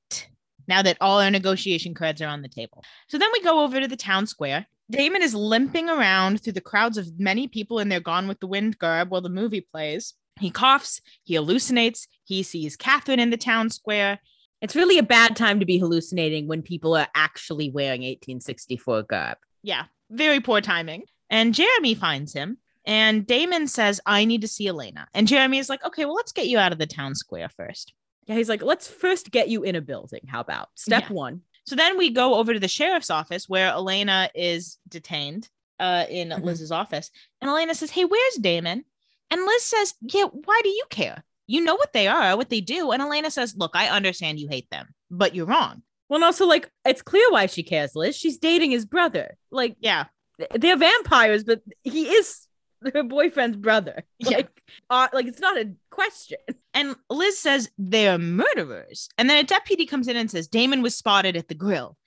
now that all our negotiation cards are on the table. So then we go over to the town square. Damon is limping around through the crowds of many people in their Gone with the Wind garb while the movie plays. He coughs, he hallucinates, he sees Catherine in the town square. It's really a bad time to be hallucinating when people are actually wearing 1864 garb. Yeah, very poor timing. And Jeremy finds him, and Damon says, I need to see Elena. And Jeremy is like, okay, well, let's get you out of the town square first. Yeah, he's like, let's first get you in a building. How about step Yeah. one? So then we go over to the sheriff's office where Elena is detained uh, in Mhm. Liz's office. And Elena says, Hey, where's Damon? And Liz says, Yeah, why do you care? You know what they are, what they do. And Elena says, Look, I understand you hate them, but you're wrong. Well, and also like it's clear why she cares, Liz. She's dating his brother. Like Yeah. they're vampires, but he is her boyfriend's brother. Yeah. Like, uh, like it's not a question. And Liz says they're murderers. And then a deputy comes in and says Damon was spotted at the grill.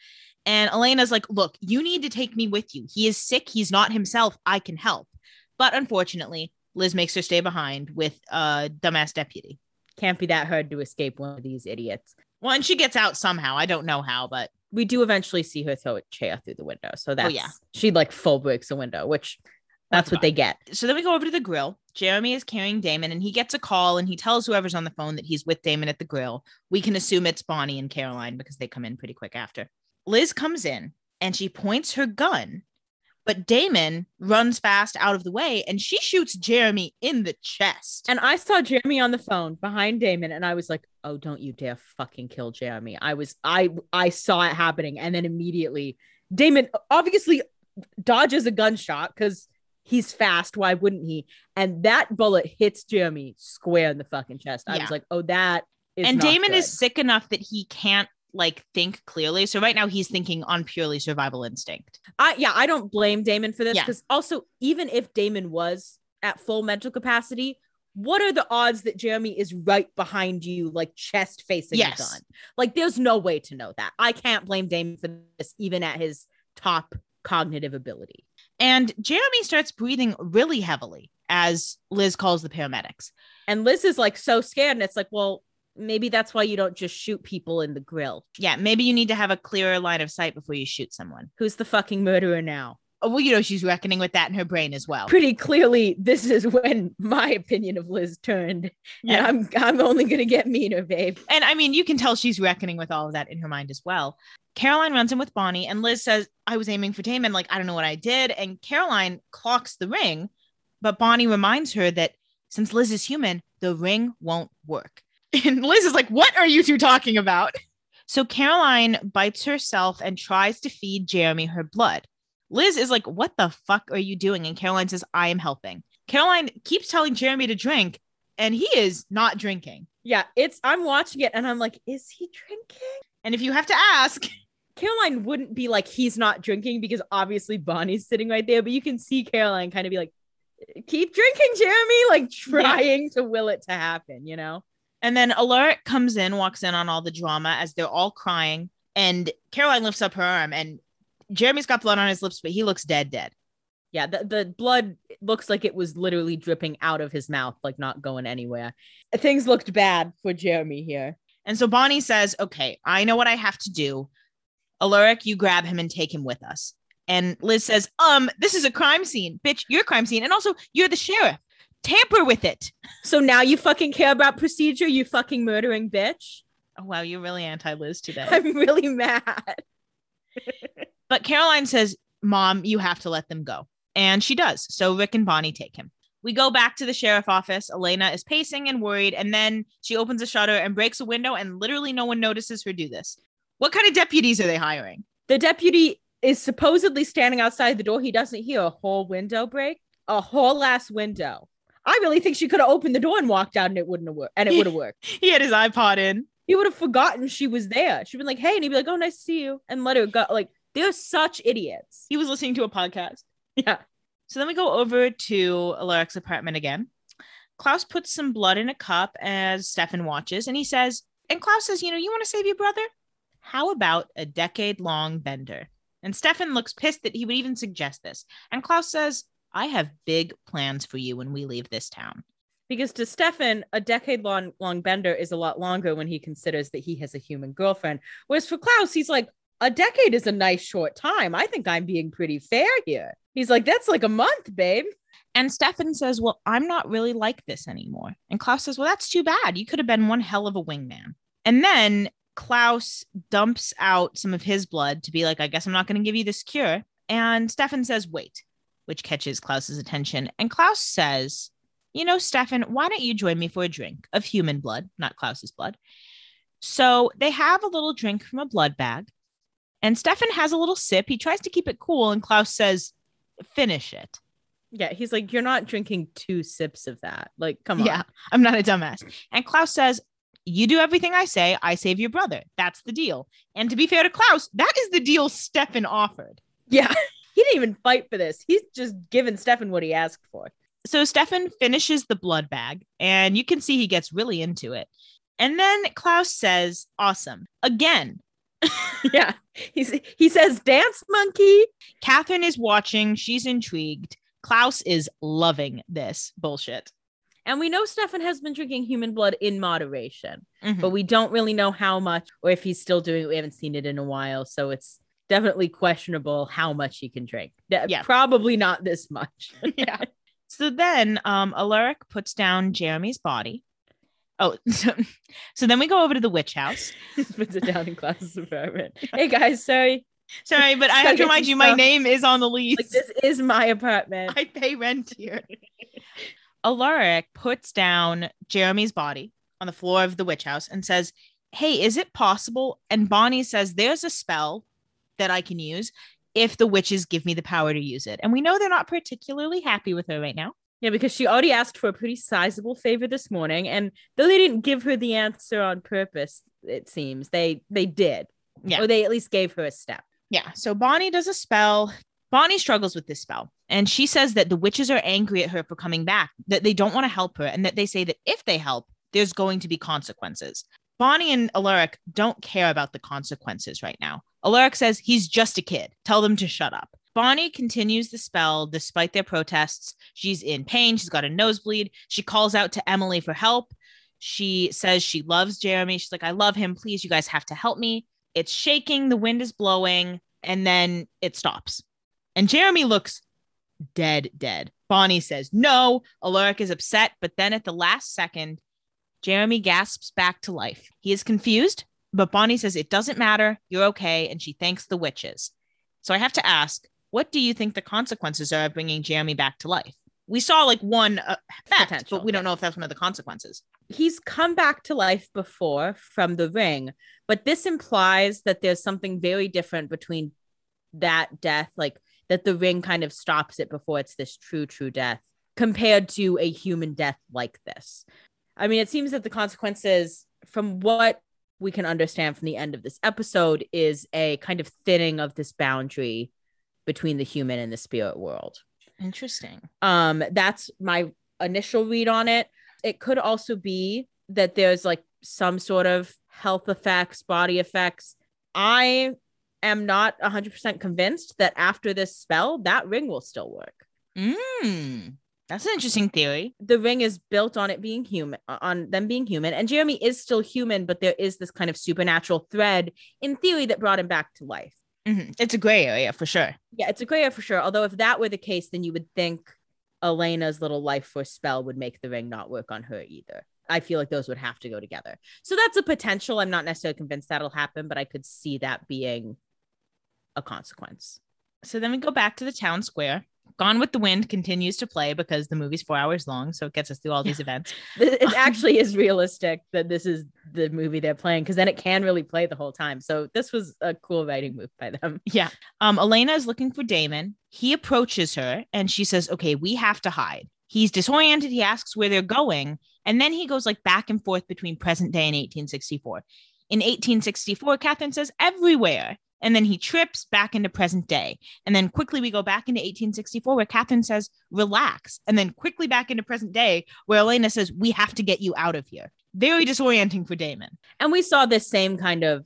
And Elena's like, Look, you need to take me with you. He is sick. He's not himself. I can help. But unfortunately, Liz makes her stay behind with a dumbass deputy. Can't be that hard to escape one of these idiots. Well, and she gets out somehow. I don't know how, but We do eventually see her throw a chair through the window. So oh, that's yeah. she like full breaks the window, which that's, That's what they get. so then we go over to the grill. Jeremy is carrying Damon and he gets a call and he tells whoever's on the phone that he's with Damon at the grill. We can assume it's Bonnie and Caroline because they come in pretty quick after. Liz comes in and she points her gun, but Damon runs fast out of the way and she shoots Jeremy in the chest. And I saw Jeremy on the phone behind Damon, and I was like, "Oh, don't you dare fucking kill Jeremy!" I was, I, I saw it happening, and then immediately Damon obviously dodges a gunshot because he's fast. Why wouldn't he? And that bullet hits Jeremy square in the fucking chest. I Yeah. was like, "Oh, that is." and Damon good. is sick enough that he can't like think clearly. So right now he's thinking on purely survival instinct. I yeah, I don't blame Damon for this Yeah. because also even if Damon was at full mental capacity, what are the odds that Jeremy is right behind you, like chest facing Yes. the gun? Like, there's no way to know that. I can't blame Damon for this, even at his top cognitive ability. And Jeremy starts breathing really heavily as Liz calls the paramedics. And Liz is like so scared, and it's like, well, maybe that's why you don't just shoot people in the grill. Yeah, maybe you need to have a clearer line of sight before you shoot someone. Who's the fucking murderer now? Oh, well, you know, she's reckoning with that in her brain as well. Pretty clearly, this is when my opinion of Liz turned, Yeah. and I'm I'm only gonna get meaner, babe. And I mean, you can tell she's reckoning with all of that in her mind as well. Caroline runs in with Bonnie, and Liz says, I was aiming for Damon. Like, I don't know what I did. And Caroline clocks the ring, but Bonnie reminds her that since Liz is human, the ring won't work. And Liz is like, What are you two talking about? So Caroline bites herself and tries to feed Jeremy her blood. Liz is like, What the fuck are you doing? And Caroline says, I am helping. Caroline keeps telling Jeremy to drink, and he is not drinking. Yeah, it's I'm watching it and I'm like, is he drinking? And if you have to ask, Caroline wouldn't be like he's not drinking because obviously Bonnie's sitting right there, but you can see Caroline kind of be like, keep drinking, Jeremy, like trying to will it to happen, you know? And then Alaric comes in, walks in on all the drama as they're all crying. And Caroline lifts up her arm, and Jeremy's got blood on his lips, but he looks dead, dead. Yeah, the, the blood looks like it was literally dripping out of his mouth, like not going anywhere. Things looked bad for Jeremy here. And so Bonnie says, Okay, I know what I have to do. Alaric, you grab him and take him with us. And Liz says, Um, this is a crime scene. Bitch, you're a crime scene. And also, you're the sheriff. Tamper with it. So now you fucking care about procedure, you fucking murdering bitch. Oh, wow, you're really anti Liz today. I'm really mad. But Caroline says, Mom, you have to let them go. And she does. So Rick and Bonnie take him. We go back to the sheriff office. Elena is pacing and worried. And then she opens a shutter and breaks a window, and literally no one notices her do this. What kind of deputies are they hiring? The deputy is supposedly standing outside the door. He doesn't hear a whole window break, a whole ass window. I really think she could have opened the door and walked out and it wouldn't have worked. And it would have worked. He had his iPod in. He would have forgotten she was there. She'd been like, hey, and he'd be like, oh, nice to see you. And let her go. Like, they're such idiots. He was listening to a podcast. Yeah. So then we go over to Alaric's apartment again. Klaus puts some blood in a cup as Stefan watches, and he says, and Klaus says, you know, you want to save your brother? How about a decade long bender? And Stefan looks pissed that he would even suggest this. And Klaus says, I have big plans for you when we leave this town. Because to Stefan, a decade long long bender is a lot longer when he considers that he has a human girlfriend. Whereas for Klaus, he's like, a decade is a nice short time. I think I'm being pretty fair here. He's like, that's like a month, babe. And Stefan says, Well, I'm not really like this anymore. And Klaus says, Well, that's too bad. You could have been one hell of a wingman. And then Klaus dumps out some of his blood to be like, I guess I'm not going to give you this cure. And Stefan says, Wait, which catches Klaus's attention. And Klaus says, You know, Stefan, why don't you join me for a drink of human blood, not Klaus's blood? So they have a little drink from a blood bag. And Stefan has a little sip. He tries to keep it cool. And Klaus says, Finish it. Yeah, he's like, you're not drinking two sips of that. Like, come on. Yeah, I'm not a dumbass. And Klaus says, You do everything I say, I save your brother. That's the deal. And to be fair to Klaus, that is the deal Stefan offered. Yeah. he didn't even fight for this. He's just given Stefan what he asked for. So Stefan finishes the blood bag, and you can see he gets really into it. And then Klaus says, Awesome. Again. yeah. He's he says, dance monkey. Catherine is watching. She's intrigued. Klaus is loving this bullshit. And we know Stefan has been drinking human blood in moderation, Mhm. but we don't really know how much or if he's still doing it. We haven't seen it in a while. So it's definitely questionable how much he can drink. Yeah. Probably not this much. yeah. So then um Alaric puts down Jeremy's body. Oh, so, so then we go over to the witch house. Puts it down in Klaus's apartment. Hey guys, sorry. Sorry, but I have to remind you my name is on the lease. Like this is my apartment. I pay rent here. Alaric puts down Jeremy's body on the floor of the witch house and says, Hey, is it possible? And Bonnie says, There's a spell that I can use if the witches give me the power to use it. And we know they're not particularly happy with her right now. Yeah, because she already asked for a pretty sizable favor this morning, and though they didn't give her the answer on purpose, it seems they they did. Yeah. or they at least gave her a step. Yeah. So Bonnie does a spell. Bonnie struggles with this spell. And she says that the witches are angry at her for coming back, that they don't want to help her, and that they say that if they help, there's going to be consequences. Bonnie and Alaric don't care about the consequences right now. Alaric says he's just a kid. Tell them to shut up. Bonnie continues the spell despite their protests. She's in pain. She's got a nosebleed. She calls out to Emily for help. She says she loves Jeremy. She's like, I love him. Please, you guys have to help me. It's shaking. The wind is blowing. And then it stops. And Jeremy looks dead, dead. Bonnie says no. Alaric is upset. But then at the last second, Jeremy gasps back to life. He is confused, but Bonnie says it doesn't matter. You're okay. And she thanks the witches. So I have to ask, what do you think the consequences are of bringing Jeremy back to life? We saw like one uh, effect, Potential, but we don't yeah. know if that's one of the consequences. He's come back to life before from the ring, but this implies that there's something very different between that death, like that the ring kind of stops it before it's this true, true death compared to a human death like this. I mean, it seems that the consequences, from what we can understand from the end of this episode, is a kind of thinning of this boundary between the human and the spirit world. Interesting. Um, that's my initial read on it. It could also be that there's like some sort of health effects, body effects. I am not 100% convinced that after this spell, that ring will still work. Mm, that's an interesting theory. The ring is built on it being human, on them being human, and Jeremy is still human, but there is this kind of supernatural thread in theory that brought him back to life. Mhm. It's a gray area for sure. Yeah, it's a gray area for sure. Although if that were the case, then you would think Elena's little life force spell would make the ring not work on her either. I feel like those would have to go together. So that's a potential. I'm not necessarily convinced that'll happen, but I could see that being a consequence. So then we go back to the town square. Gone with the Wind continues to play because the movie's four hours long. So it gets us through all these events. It actually is realistic that this is the movie they're playing because then it can really play the whole time. So this was a cool writing move by them. Yeah. Um, Elena is looking for Damon. He approaches her and she says, Okay, we have to hide. He's disoriented. He asks where they're going. And then he goes like back and forth between present day and 1864. In 1864, Catherine says, Everywhere. And then he trips back into present day. And then quickly we go back into 1864 where Catherine says, relax. And then quickly back into present day where Elena says, we have to get you out of here. Very disorienting for Damon. And we saw this same kind of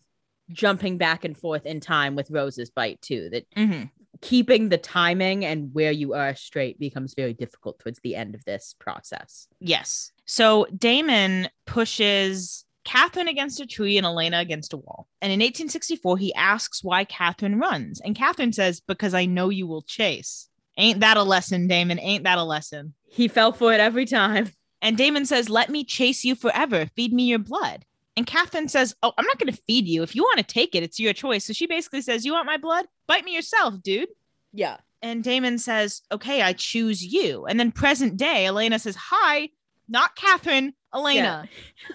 jumping back and forth in time with Rose's bite too. That Mhm. keeping the timing and where you are straight becomes very difficult towards the end of this process. Yes. So Damon pushes Catherine against a tree and Elena against a wall. And in 1864, he asks why Catherine runs. And Catherine says, Because I know you will chase. Ain't that a lesson, Damon? Ain't that a lesson? He fell for it every time. And Damon says, Let me chase you forever. Feed me your blood. And Catherine says, Oh, I'm not going to feed you. If you want to take it, it's your choice. So she basically says, You want my blood? Bite me yourself, dude. Yeah. And Damon says, Okay, I choose you. And then present day, Elena says, Hi, not Catherine, Elena.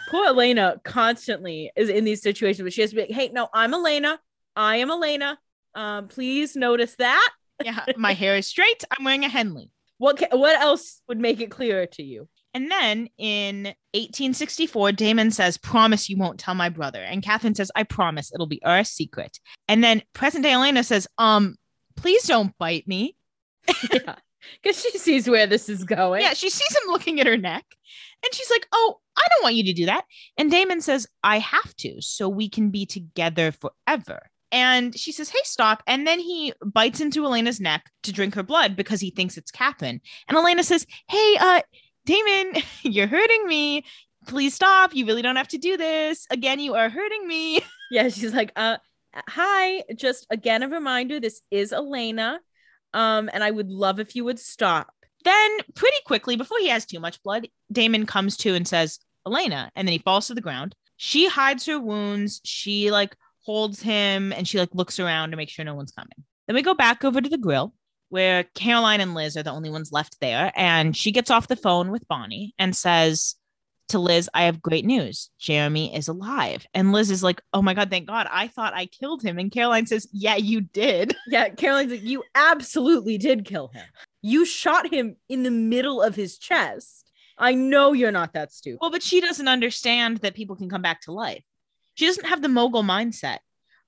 Poor Elena constantly is in these situations where she has to be like, hey, no, I'm Elena. I am Elena. Um, please notice that. yeah, my hair is straight. I'm wearing a Henley. What ca- what else would make it clearer to you? And then in 1864, Damon says, Promise you won't tell my brother. And Catherine says, I promise it'll be our secret. And then present day Elena says, Um, please don't bite me. yeah. Because she sees where this is going. Yeah, she sees him looking at her neck and she's like, Oh, I don't want you to do that. And Damon says, I have to, so we can be together forever. And she says, Hey, stop. And then he bites into Elena's neck to drink her blood because he thinks it's Catherine. And Elena says, Hey, uh, Damon, you're hurting me. Please stop. You really don't have to do this. Again, you are hurting me. Yeah, she's like, uh, hi. Just again, a reminder, this is Elena. Um, and I would love if you would stop. Then, pretty quickly, before he has too much blood, Damon comes to and says, Elena. And then he falls to the ground. She hides her wounds. She like holds him and she like looks around to make sure no one's coming. Then we go back over to the grill where Caroline and Liz are the only ones left there. And she gets off the phone with Bonnie and says to Liz, I have great news. Jeremy is alive. And Liz is like, Oh my God, thank God. I thought I killed him. And Caroline says, Yeah, you did. Yeah, Caroline's like, you absolutely did kill him. You shot him in the middle of his chest. I know you're not that stupid. Well, but she doesn't understand that people can come back to life. She doesn't have the mogul mindset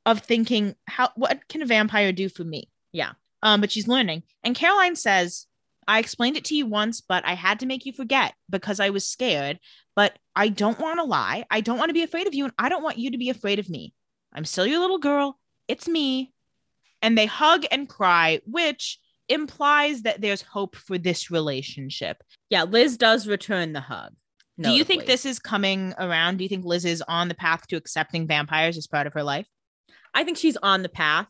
of thinking, how what can a vampire do for me? Yeah. Um, but she's learning. And Caroline says, I explained it to you once, but I had to make you forget because I was scared. But I don't want to lie. I don't want to be afraid of you, and I don't want you to be afraid of me. I'm still your little girl. It's me. And they hug and cry, which implies that there's hope for this relationship. Yeah, Liz does return the hug. Do you think this is coming around? Do you think Liz is on the path to accepting vampires as part of her life? I think she's on the path.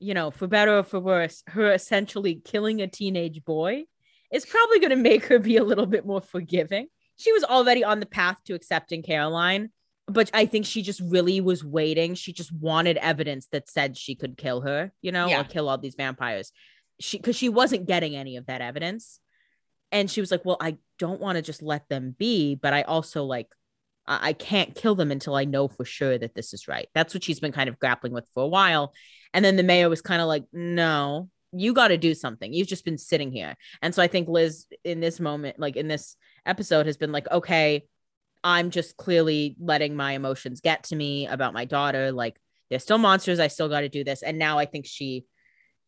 You know, for better or for worse, her essentially killing a teenage boy is probably going to make her be a little bit more forgiving. She was already on the path to accepting Caroline, but I think she just really was waiting. She just wanted evidence that said she could kill her, you know, Yeah. or kill all these vampires. She because she wasn't getting any of that evidence. And she was like, Well, I don't want to just let them be, but I also like I I can't kill them until I know for sure that this is right. That's what she's been kind of grappling with for a while. And then the mayor was kind of like, no, you got to do something. You've just been sitting here. And so I think Liz, in this moment, like in this episode, has been like, okay, I'm just clearly letting my emotions get to me about my daughter. Like, they're still monsters. I still got to do this. And now I think she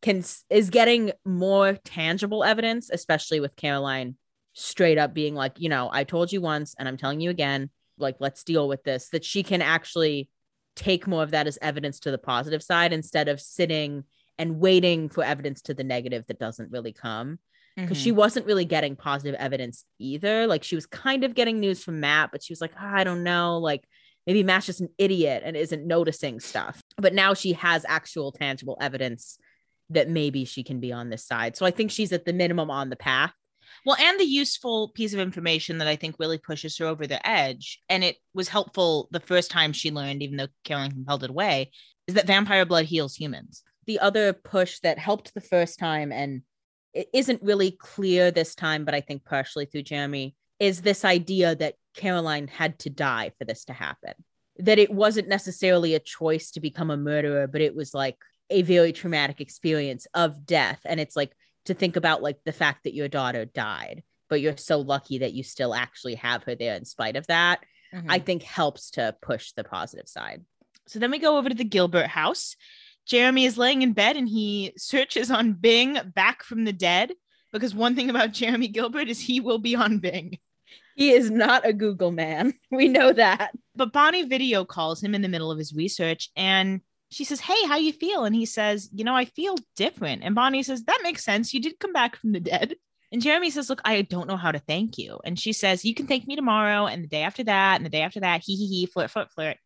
can is getting more tangible evidence, especially with Caroline straight up being like, you know, I told you once and I'm telling you again, like, let's deal with this, that she can actually take more of that as evidence to the positive side instead of sitting and waiting for evidence to the negative that doesn't really come because she wasn't really getting positive evidence either. Like she was kind of getting news from Matt, but she was like, "Ah, I don't know, like maybe Matt's just an idiot and isn't noticing stuff. But now she has actual tangible evidence that maybe she can be on this side. So I think she's at the minimum on the path. Well, and the useful piece of information that I think really pushes her over the edge, and it was helpful the first time she learned, even though Caroline compelled it away, is that vampire blood heals humans. The other push that helped the first time and it isn't really clear this time, but I think partially through Jeremy, is this idea that Caroline had to die for this to happen. That it wasn't necessarily a choice to become a murderer, but it was like a very traumatic experience of death. And it's like to think about like the fact that your daughter died, but you're so lucky that you still actually have her there in spite of that, I mm-hmm. think helps to push the positive side. So then we go over to the Gilbert house. Jeremy is laying in bed and he searches on Bing back from the dead because one thing about Jeremy Gilbert is he will be on Bing. He is not a Google man. We know that. But Bonnie video calls him in the middle of his research and she says, Hey, how you feel? And he says, You know, I feel different. And Bonnie says, That makes sense. You did come back from the dead. And Jeremy says, Look, I don't know how to thank you. And she says, You can thank me tomorrow and the day after that and the day after that. Hee hee hee, flirt, flirt, flirt.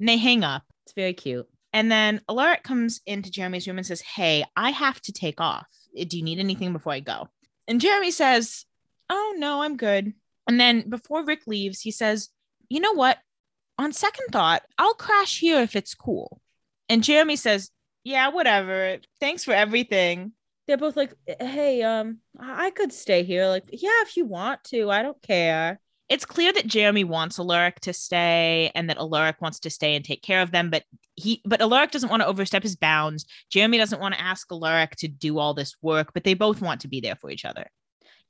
And they hang up. It's very cute. And then Alaric comes into Jeremy's room and says, Hey, I have to take off. Do you need anything before I go? And Jeremy says, Oh, no, I'm good. And then before Rick leaves, he says, You know what? On second thought, I'll crash here if it's cool. And Jeremy says, Yeah, whatever. Thanks for everything. They're both like, hey, um, I could stay here. Like, yeah, if you want to, I don't care. It's clear that Jeremy wants Alaric to stay and that Alaric wants to stay and take care of them, but he but Alaric doesn't want to overstep his bounds. Jeremy doesn't want to ask Alaric to do all this work, but they both want to be there for each other.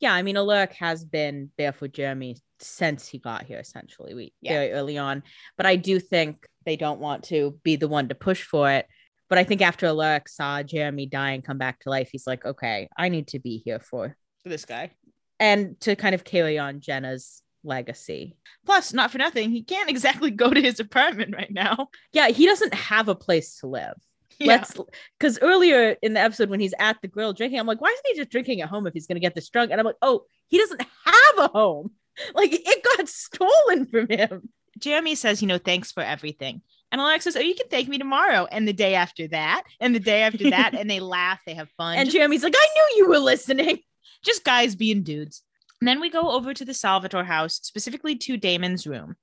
Yeah, I mean, Alaric has been there for Jeremy since he got here, essentially, we Yeah. very early on. But I do think they don't want to be the one to push for it. But I think after Alaric saw Jeremy die and come back to life, he's like, okay, I need to be here for For this guy. and to kind of carry on Jenna's legacy. Plus, not for nothing, he can't exactly go to his apartment right now. Yeah, he doesn't have a place to live. Yeah. Let's because earlier in the episode when he's at the grill drinking, I'm like, why isn't he just drinking at home if he's gonna get this drunk? And I'm like, oh, he doesn't have a home. Like it got stolen from him. Jeremy says, you know, thanks for everything. And Alex says, oh, you can thank me tomorrow. And the day after that, and the day after that. and they laugh, they have fun. And Jeremy's like, I knew you were listening. just guys being dudes. And then we go over to the Salvatore house, specifically to Damon's room.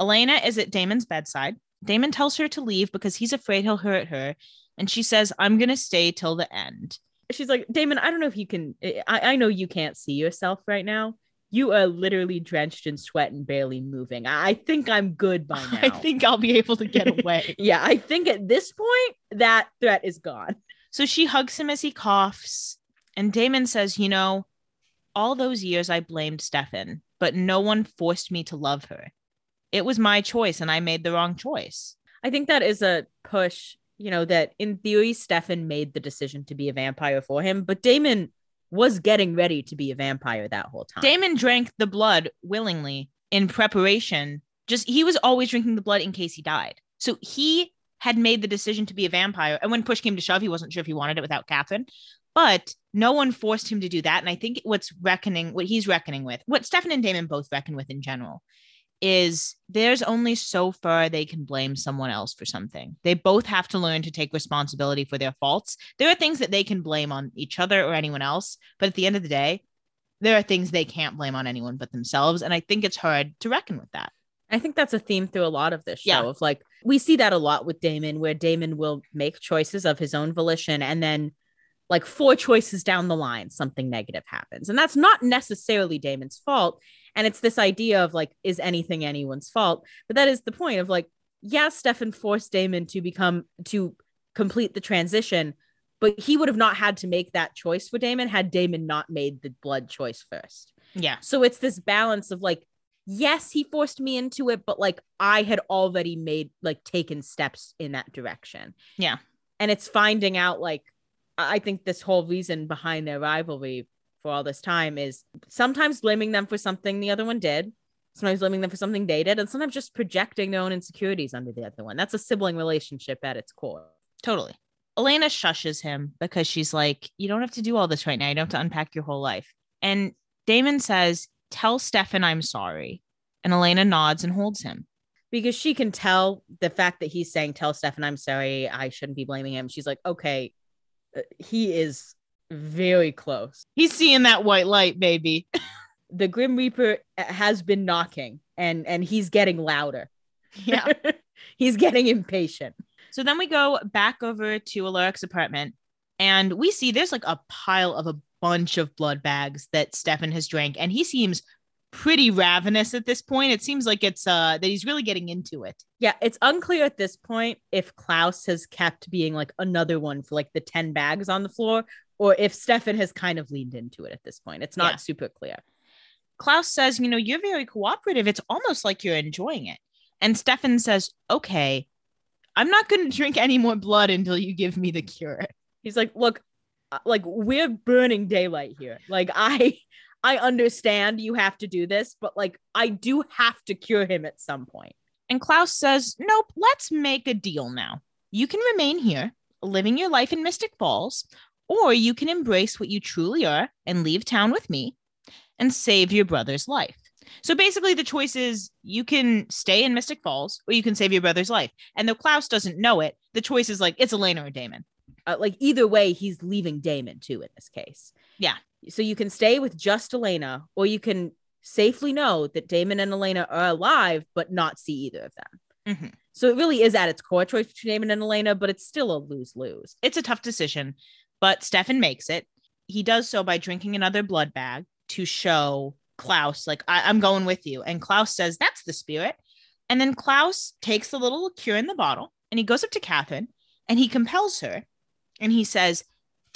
Elena is at Damon's bedside. Damon tells her to leave because he's afraid he'll hurt her. And she says, I'm going to stay till the end. She's like, Damon, I don't know if you can. I, I know you can't see yourself right now. You are literally drenched in sweat and barely moving. I I think I'm good by now. I think I'll be able to get away. yeah, I think at this point that threat is gone. So she hugs him as he coughs. And Damon says, You know, all those years I blamed Stefan, but no one forced me to love her. It was my choice, and I made the wrong choice. I think that is a push, you know, that in theory, Stefan made the decision to be a vampire for him, but Damon was getting ready to be a vampire that whole time. Damon drank the blood willingly in preparation. Just he was always drinking the blood in case he died. So he had made the decision to be a vampire. And when push came to shove, he wasn't sure if he wanted it without Catherine. But no one forced him to do that. And I think what's reckoning, what he's reckoning with, what Stefan and Damon both reckon with in general, is there's only so far they can blame someone else for something. They both have to learn to take responsibility for their faults. There are things that they can blame on each other or anyone else, but at the end of the day, there are things they can't blame on anyone but themselves. And I think it's hard to reckon with that. I think that's a theme through a lot of this show Yeah. of like we see that a lot with Damon where Damon will make choices of his own volition and then like four choices down the line something negative happens. And that's not necessarily Damon's fault and it's this idea of like is anything anyone's fault? But that is the point of like yeah, Stefan forced Damon to become to complete the transition, but he would have not had to make that choice for Damon had Damon not made the blood choice first. Yeah. So it's this balance of like, yes, he forced me into it, but like I had already made like taken steps in that direction. Yeah. And it's finding out like I think this whole reason behind their rivalry for all this time is sometimes blaming them for something the other one did, sometimes blaming them for something they did, and sometimes just projecting their own insecurities onto the other one. That's a sibling relationship at its core. Totally. Elena shushes him because she's like, You don't have to do all this right now. You don't have to unpack your whole life. And Damon says, Tell Stefan I'm sorry. And Elena nods and holds him. because she can tell the fact that he's saying tell Stefan I'm sorry I shouldn't be blaming him she's like okay he is very close He's seeing that white light, baby. the grim reaper uh, has been knocking and and he's getting louder yeah. he's getting impatient So then we go back over to Alaric's apartment and we see there's like a pile of a bunch of blood bags that Stefan has drank. And he seems pretty ravenous at this point. It seems like it's uh that he's really getting into it. yeah it's unclear at this point if Klaus has kept being like another one for like the 10 bags on the floor or if Stefan has kind of leaned into it at this point it's not Yeah. super clear Klaus says, you know, you're very cooperative. It's almost like you're enjoying it. And Stefan says, okay, I'm not going to drink any more blood until you give me the cure. he's like look uh, like we're burning daylight here like i i understand you have to do this but like i do have to cure him at some point. And Klaus says, nope, let's make a deal now. You can remain here, living your life in Mystic Falls, or you can embrace what you truly are and leave town with me and save your brother's life. So basically, the choice is you can stay in Mystic Falls or you can save your brother's life. And though Klaus doesn't know it, the choice is like it's Elena or Damon. uh, like either way he's leaving damon too in this case Yeah. So you can stay with just elena or you can safely know that damon and elena are alive but not see either of them Mhm. so it really is at its core choice between damon and elena but it's still a lose-lose It's a tough decision, but Stefan makes it. He does so by drinking another blood bag to show Klaus, like, I- I'm going with you. And Klaus says, That's the spirit. And then Klaus takes the little cure in the bottle and he goes up to Catherine and he compels her and he says,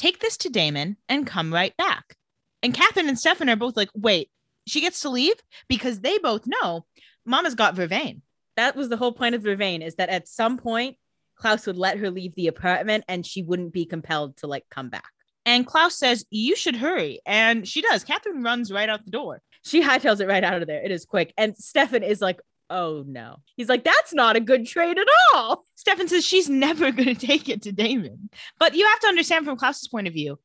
Take this to Damon and come right back. And Catherine and Stefan are both like, wait, she gets to leave because they both know Mama's got Vervain. That was the whole point of Vervain is that at some point Klaus would let her leave the apartment and she wouldn't be compelled to like come back. And Klaus says, You should hurry. And she does. Catherine runs right out the door. She hightails it right out of there. It is quick. And Stefan is like, Oh no. He's like, That's not a good trade at all. Stefan says she's never going to take it to Damon. But you have to understand from Klaus's point of view,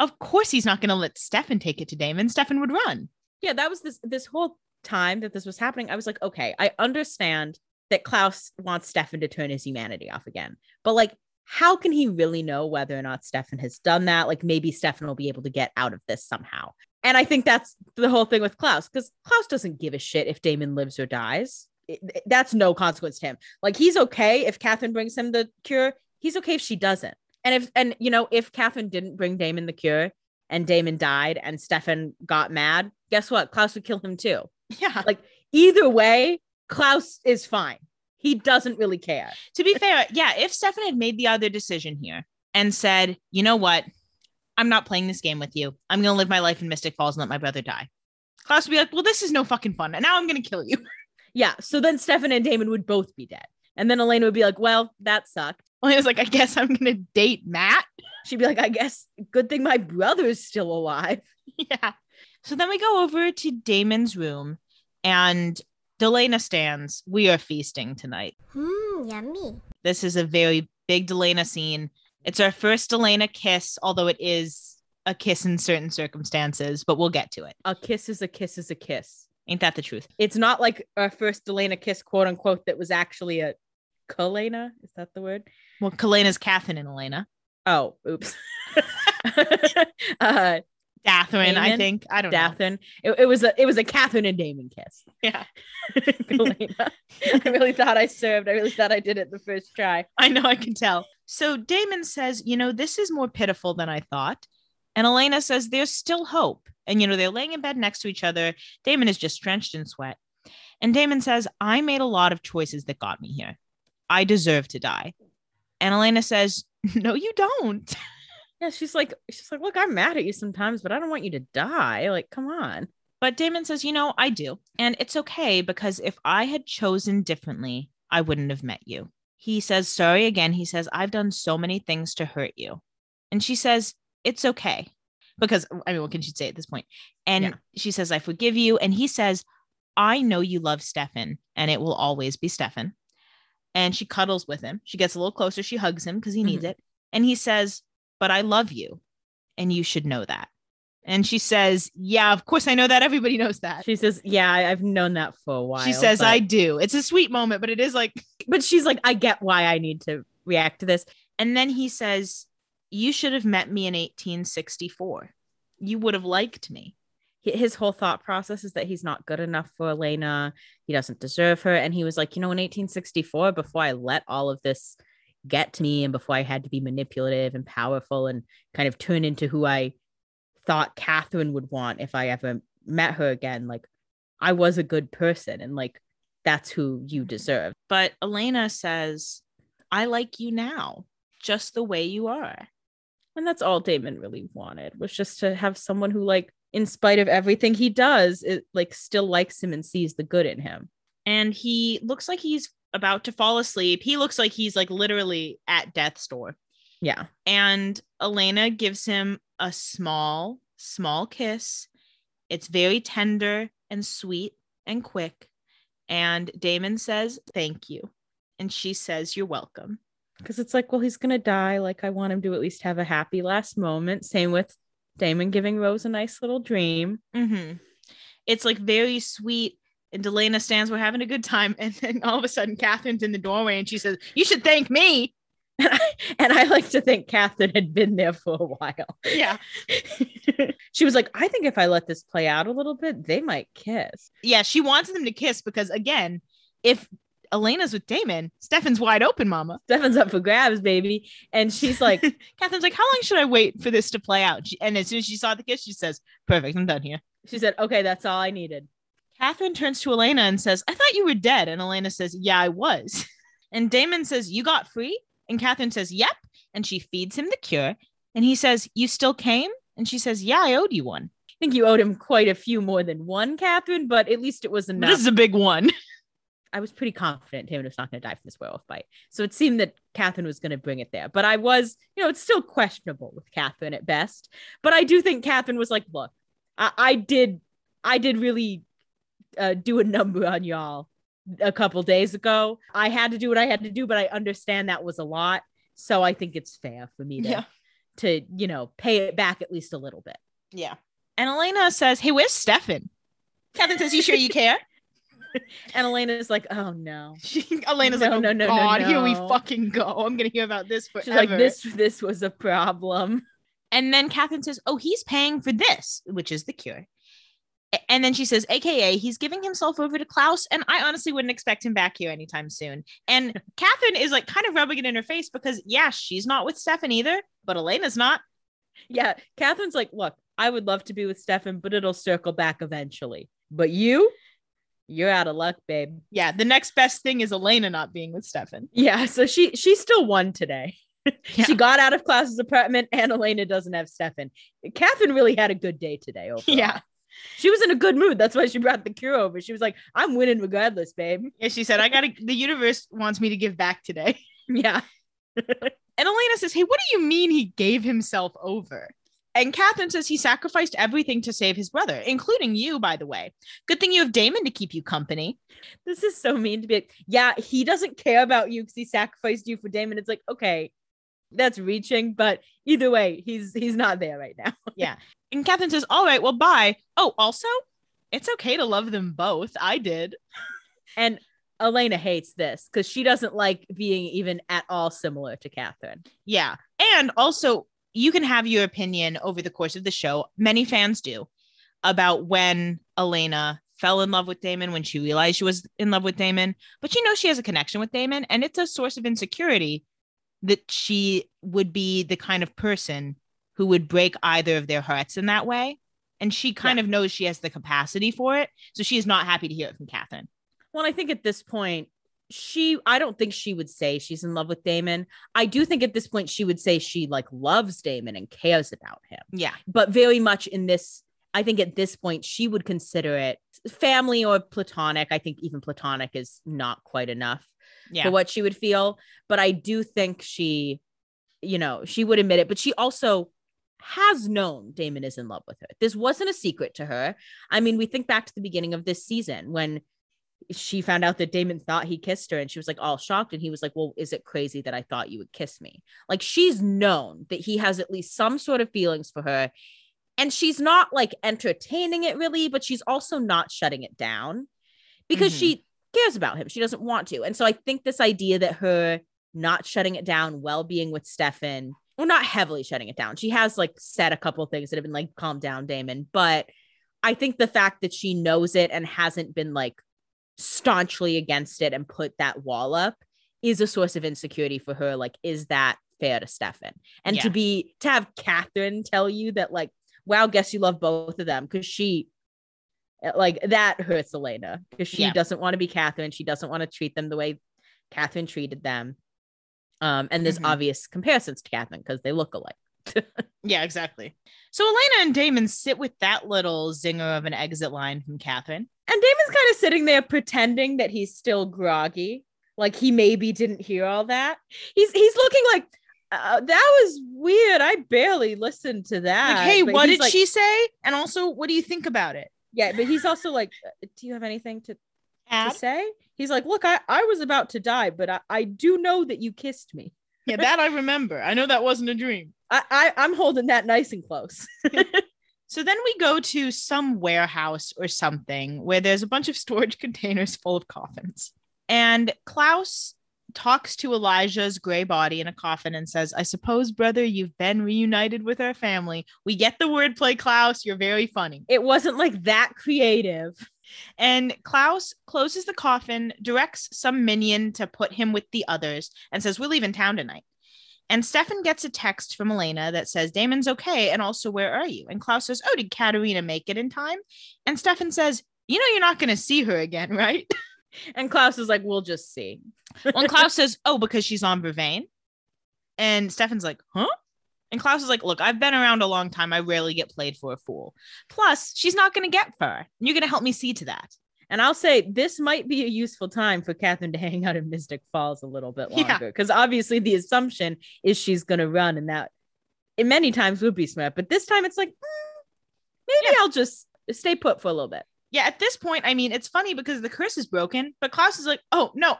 of course he's not going to let Stefan take it to Damon. Stefan would run. Yeah, that was this this whole time that this was happening. I was like, okay, I understand that Klaus wants Stefan to turn his humanity off again. But like, how can he really know whether or not Stefan has done that? Like maybe Stefan will be able to get out of this somehow. And I think that's the whole thing with Klaus, because Klaus doesn't give a shit if Damon lives or dies. It- it- that's no consequence to him. Like he's okay if Catherine brings him the cure. He's okay if she doesn't. And if and you know, if Catherine didn't bring Damon the cure and Damon died and Stefan got mad, guess what? Klaus would kill him too. Yeah. Like either way, Klaus is fine. He doesn't really care. to be fair, yeah, if Stefan had made the other decision here and said, you know what, I'm not playing this game with you. I'm going to live my life in Mystic Falls and let my brother die. Klaus would be like, well, this is no fucking fun. And now I'm going to kill you. Yeah. So then Stefan and Damon would both be dead. And then Elena would be like, well, that sucked. Well, he was like, I guess I'm going to date Matt. She'd be like, I guess good thing my brother's still alive. yeah. So then we go over to Damon's room and Delana stands. We are feasting tonight. Mmm, yummy. This is a very big Delana scene. It's our first Delana kiss, although it is a kiss in certain circumstances, but we'll get to it. A kiss is a kiss is a kiss. Ain't that the truth? It's not like our first Elena kiss, quote unquote, that was actually a Kalena. Is that the word? Well, Kalena's Catherine and Elena. Oh, oops. uh Catherine, I think. I don't know. Dathan. It, it was a it was a Catherine and Damon kiss. Yeah. I really thought I served. I really thought I did it the first try. I know I can tell. So Damon says, you know, this is more pitiful than I thought. And Elena says, there's still hope. And, you know, they're laying in bed next to each other. Damon is just drenched in sweat. And Damon says, I made a lot of choices that got me here. I deserve to die. And Elena says, no, you don't. Yeah, she's like, she's like, look, I'm mad at you sometimes, but I don't want you to die. Like, come on. But Damon says, you know, I do. And it's okay because if I had chosen differently, I wouldn't have met you. He says, sorry again. He says, I've done so many things to hurt you. And she says, it's okay. Because, I mean, what can she say at this point? And Yeah. she says, I forgive you. And he says, I know you love Stefan and it will always be Stefan. And she cuddles with him. She gets a little closer. She hugs him because he needs Mhm. it. And he says, But I love you. And you should know that. And she says, Yeah, of course I know that. Everybody knows that. She says, yeah, I've known that for a while. She says, but- I do. It's a sweet moment, but it is like, but she's like, I get why I need to react to this. and then he says, You should have met me in 1864. You would have liked me. His whole thought process is that he's not good enough for Elena. He doesn't deserve her. And he was like, you know, in 1864, before I let all of this get to me and before I had to be manipulative and powerful and kind of turn into who I thought Catherine would want if I ever met her again, like I was a good person and like that's who you deserve. But Elena says, I like you now, just the way you are. And that's all Damon really wanted was just to have someone who, like, in spite of everything he does, it like still likes him and sees the good in him. And he looks like he's about to fall asleep. He looks like he's like literally at death's door. Yeah. And Elena gives him a small, small kiss. It's very tender and sweet and quick. And Damon says, Thank you. And she says, You're welcome. Because it's like, well, he's gonna die. Like, I want him to at least have a happy last moment. Same with Damon giving Rose a nice little dream. hmm It's like very sweet. And Delana stands, we're having a good time. And then all of a sudden, Catherine's in the doorway and she says, You should thank me. and I like to think Catherine had been there for a while. Yeah. she was like, I think if I let this play out a little bit, they might kiss. Yeah. She wants them to kiss because, again, if Elena's with Damon, Stefan's wide open, mama. Stefan's up for grabs, baby. And she's like, Catherine's like, How long should I wait for this to play out? She- and as soon as she saw the kiss, she says, Perfect. I'm done here. she said, okay, that's all I needed. Catherine turns to Elena and says, I thought you were dead. And Elena says, Yeah, I was. And Damon says, You got free? And Catherine says, Yep. And she feeds him the cure. And he says, You still came? And she says, Yeah, I owed you one. I think you owed him quite a few more than one, Catherine, but at least it was enough. This is a big one. I was pretty confident Damon was not going to die from this werewolf bite. So it seemed that Catherine was going to bring it there. But I was, you know, it's still questionable with Catherine at best. But I do think Catherine was like, look, I, I did, I did really uh, do a number on y'all a couple days ago. I had to do what I had to do, but I understand that was a lot. So I think it's fair for me to, Yeah. to you know, pay it back at least a little bit. Yeah. And Elena says, Hey, where's Stefan? Catherine says, You sure you care? And Elena's like, oh no. She, Elena's No, like, oh, no, no, no, God, here we fucking go. I'm gonna hear about this forever. She's like, this, this was a problem. And then Catherine says, Oh, he's paying for this, which is the cure. And then she says, AKA, he's giving himself over to Klaus. And I honestly wouldn't expect him back here anytime soon. And Catherine is like kind of rubbing it in her face because, yeah, she's not with Stefan either, but Elena's not. Yeah. Catherine's like, look, I would love to be with Stefan, but it'll circle back eventually. But you, you're out of luck, babe. Yeah, the next best thing is Elena not being with Stefan. Yeah. So she she still won today. Yeah. She got out of Klaus's apartment and Elena doesn't have Stefan. Catherine really had a good day today. Overall. Yeah. She was in a good mood. That's why she brought the cure over. She was like, I'm winning regardless, babe. Yeah, she said, I gotta, the universe wants me to give back today. Yeah. And Elena says, Hey, what do you mean he gave himself over? And Catherine says he sacrificed everything to save his brother, including you, by the way. Good thing you have Damon to keep you company. This is so mean to be like, yeah, he doesn't care about you because he sacrificed you for Damon. It's like, okay, that's reaching, but either way, he's he's not there right now. And Catherine says, All right, well, bye. Oh, also, it's okay to love them both. I did. And Elena hates this because she doesn't like being even at all similar to Catherine. Yeah. And also, you can have your opinion over the course of the show. Many fans do about when Elena fell in love with Damon, when she realized she was in love with Damon, but she knows she has a connection with Damon, and it's a source of insecurity that she would be the kind of person who would break either of their hearts in that way. And she kind of knows she has the capacity for it. So she is not happy to hear it from Catherine. Well, I think at this point, she I don't think she would say she's in love with Damon. I do think at this point she would say she like loves Damon and cares about him. Yeah. But very much in this, I think at this point she would consider it family or platonic. I think even platonic is not quite enough Yeah. for what she would feel. But I do think she, you know, she would admit it. But she also has known Damon is in love with her. This wasn't a secret to her. I mean, we think back to the beginning of this season when she found out that Damon thought he kissed her and she was like all shocked. And he was like, Well, is it crazy that I thought you would kiss me? Like she's known that he has at least some sort of feelings for her. And she's not like entertaining it really, but she's also not shutting it down because Mhm. she cares about him. She doesn't want to. And so I think this idea that her not shutting it down, well being with Stefan, well, not heavily shutting it down. She has like said a couple things that have been like, calm down, Damon. But I think the fact that she knows it and hasn't been like staunchly against it and put that wall up is a source of insecurity for her. Like, is that fair to Stefan? And to be to have Catherine tell you that, like, wow, guess you love both of them because she uh, like that hurts Elena because she Yeah. doesn't want to be Catherine. She doesn't want to treat them the way Catherine treated them. Um, and there's Mhm. obvious comparisons to Catherine because they look alike. Yeah, exactly. So Elena and Damon sit with that little zinger of an exit line from Catherine. And Damon's kind of sitting there pretending that he's still groggy, like he maybe didn't hear all that. He's he's looking like uh, that was weird. I barely listened to that. Like, hey, But what did like- she say? And also, what do you think about it? Yeah, but he's also like, uh, do you have anything to, to say? He's like, look, I I was about to die, but I, I do know that you kissed me. Yeah, that I remember. I know that wasn't a dream. I, I I'm holding that nice and close. So then we go to some warehouse or something where there's a bunch of storage containers full of coffins. And Klaus talks to Elijah's gray body in a coffin and says, I suppose, brother, you've been reunited with our family. We get the wordplay, Klaus. You're very funny. it wasn't like that creative. And Klaus closes the coffin, directs some minion to put him with the others, and says, We're leaving town tonight. And Stefan gets a text from Elena that says, Damon's okay. And also, where are you? And Klaus says, Oh, did Katerina make it in time? And Stefan says, You know, you're not going to see her again, right? And Klaus is like, we'll just see. And Klaus says, Oh, because she's on Vervain. And Stefan's like, Huh? And Klaus is like, look, I've been around a long time. I rarely get played for a fool. Plus, she's not going to get fur. You're going to help me see to that. And I'll say this might be a useful time for Catherine to hang out in Mystic Falls a little bit longer. Because obviously the assumption is she's gonna run, and that it many times would be smart. But this time it's like, "Hmm, maybe Yeah. I'll just stay put for a little bit. Yeah, at this point, I mean, it's funny because the curse is broken, but Klaus is like, oh, no,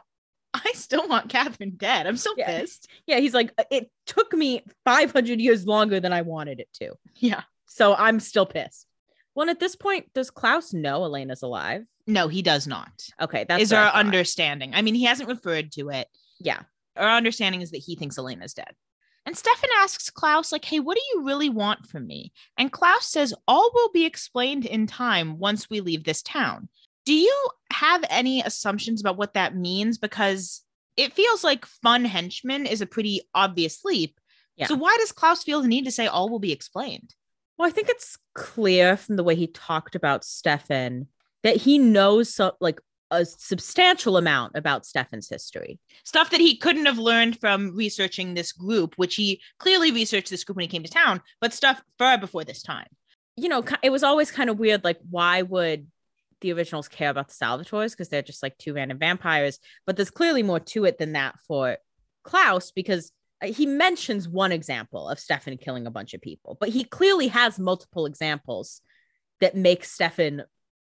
I still want Catherine dead. I'm still Yeah. pissed. Yeah, he's like, uh, it took me 500 years longer than I wanted it to. Yeah. So I'm still pissed. Well, and at this point, does Klaus know Elena's alive? No, he does not. Okay, that's is our understanding. I mean, he hasn't referred to it. Yeah. Our understanding is that he thinks Elena's dead. And Stefan asks Klaus, like, hey, what do you really want from me? And Klaus says, all will be explained in time once we leave this town. Do you have any assumptions about what that means? Because it feels like fun henchman is a pretty obvious leap. Yeah. So why does Klaus feel the need to say all will be explained? Well, I think it's clear from the way he talked about Stefan that he knows so, like a substantial amount about Stefan's history. Stuff that he couldn't have learned from researching this group, which he clearly researched this group when he came to town, but stuff far before this time. You know, it was always kind of weird. Like, why would the originals care about the Salvatores Because they're just like two random vampires. But there's clearly more to it than that for Klaus because uh, he mentions one example of Stefan killing a bunch of people, but he clearly has multiple examples that make Stefan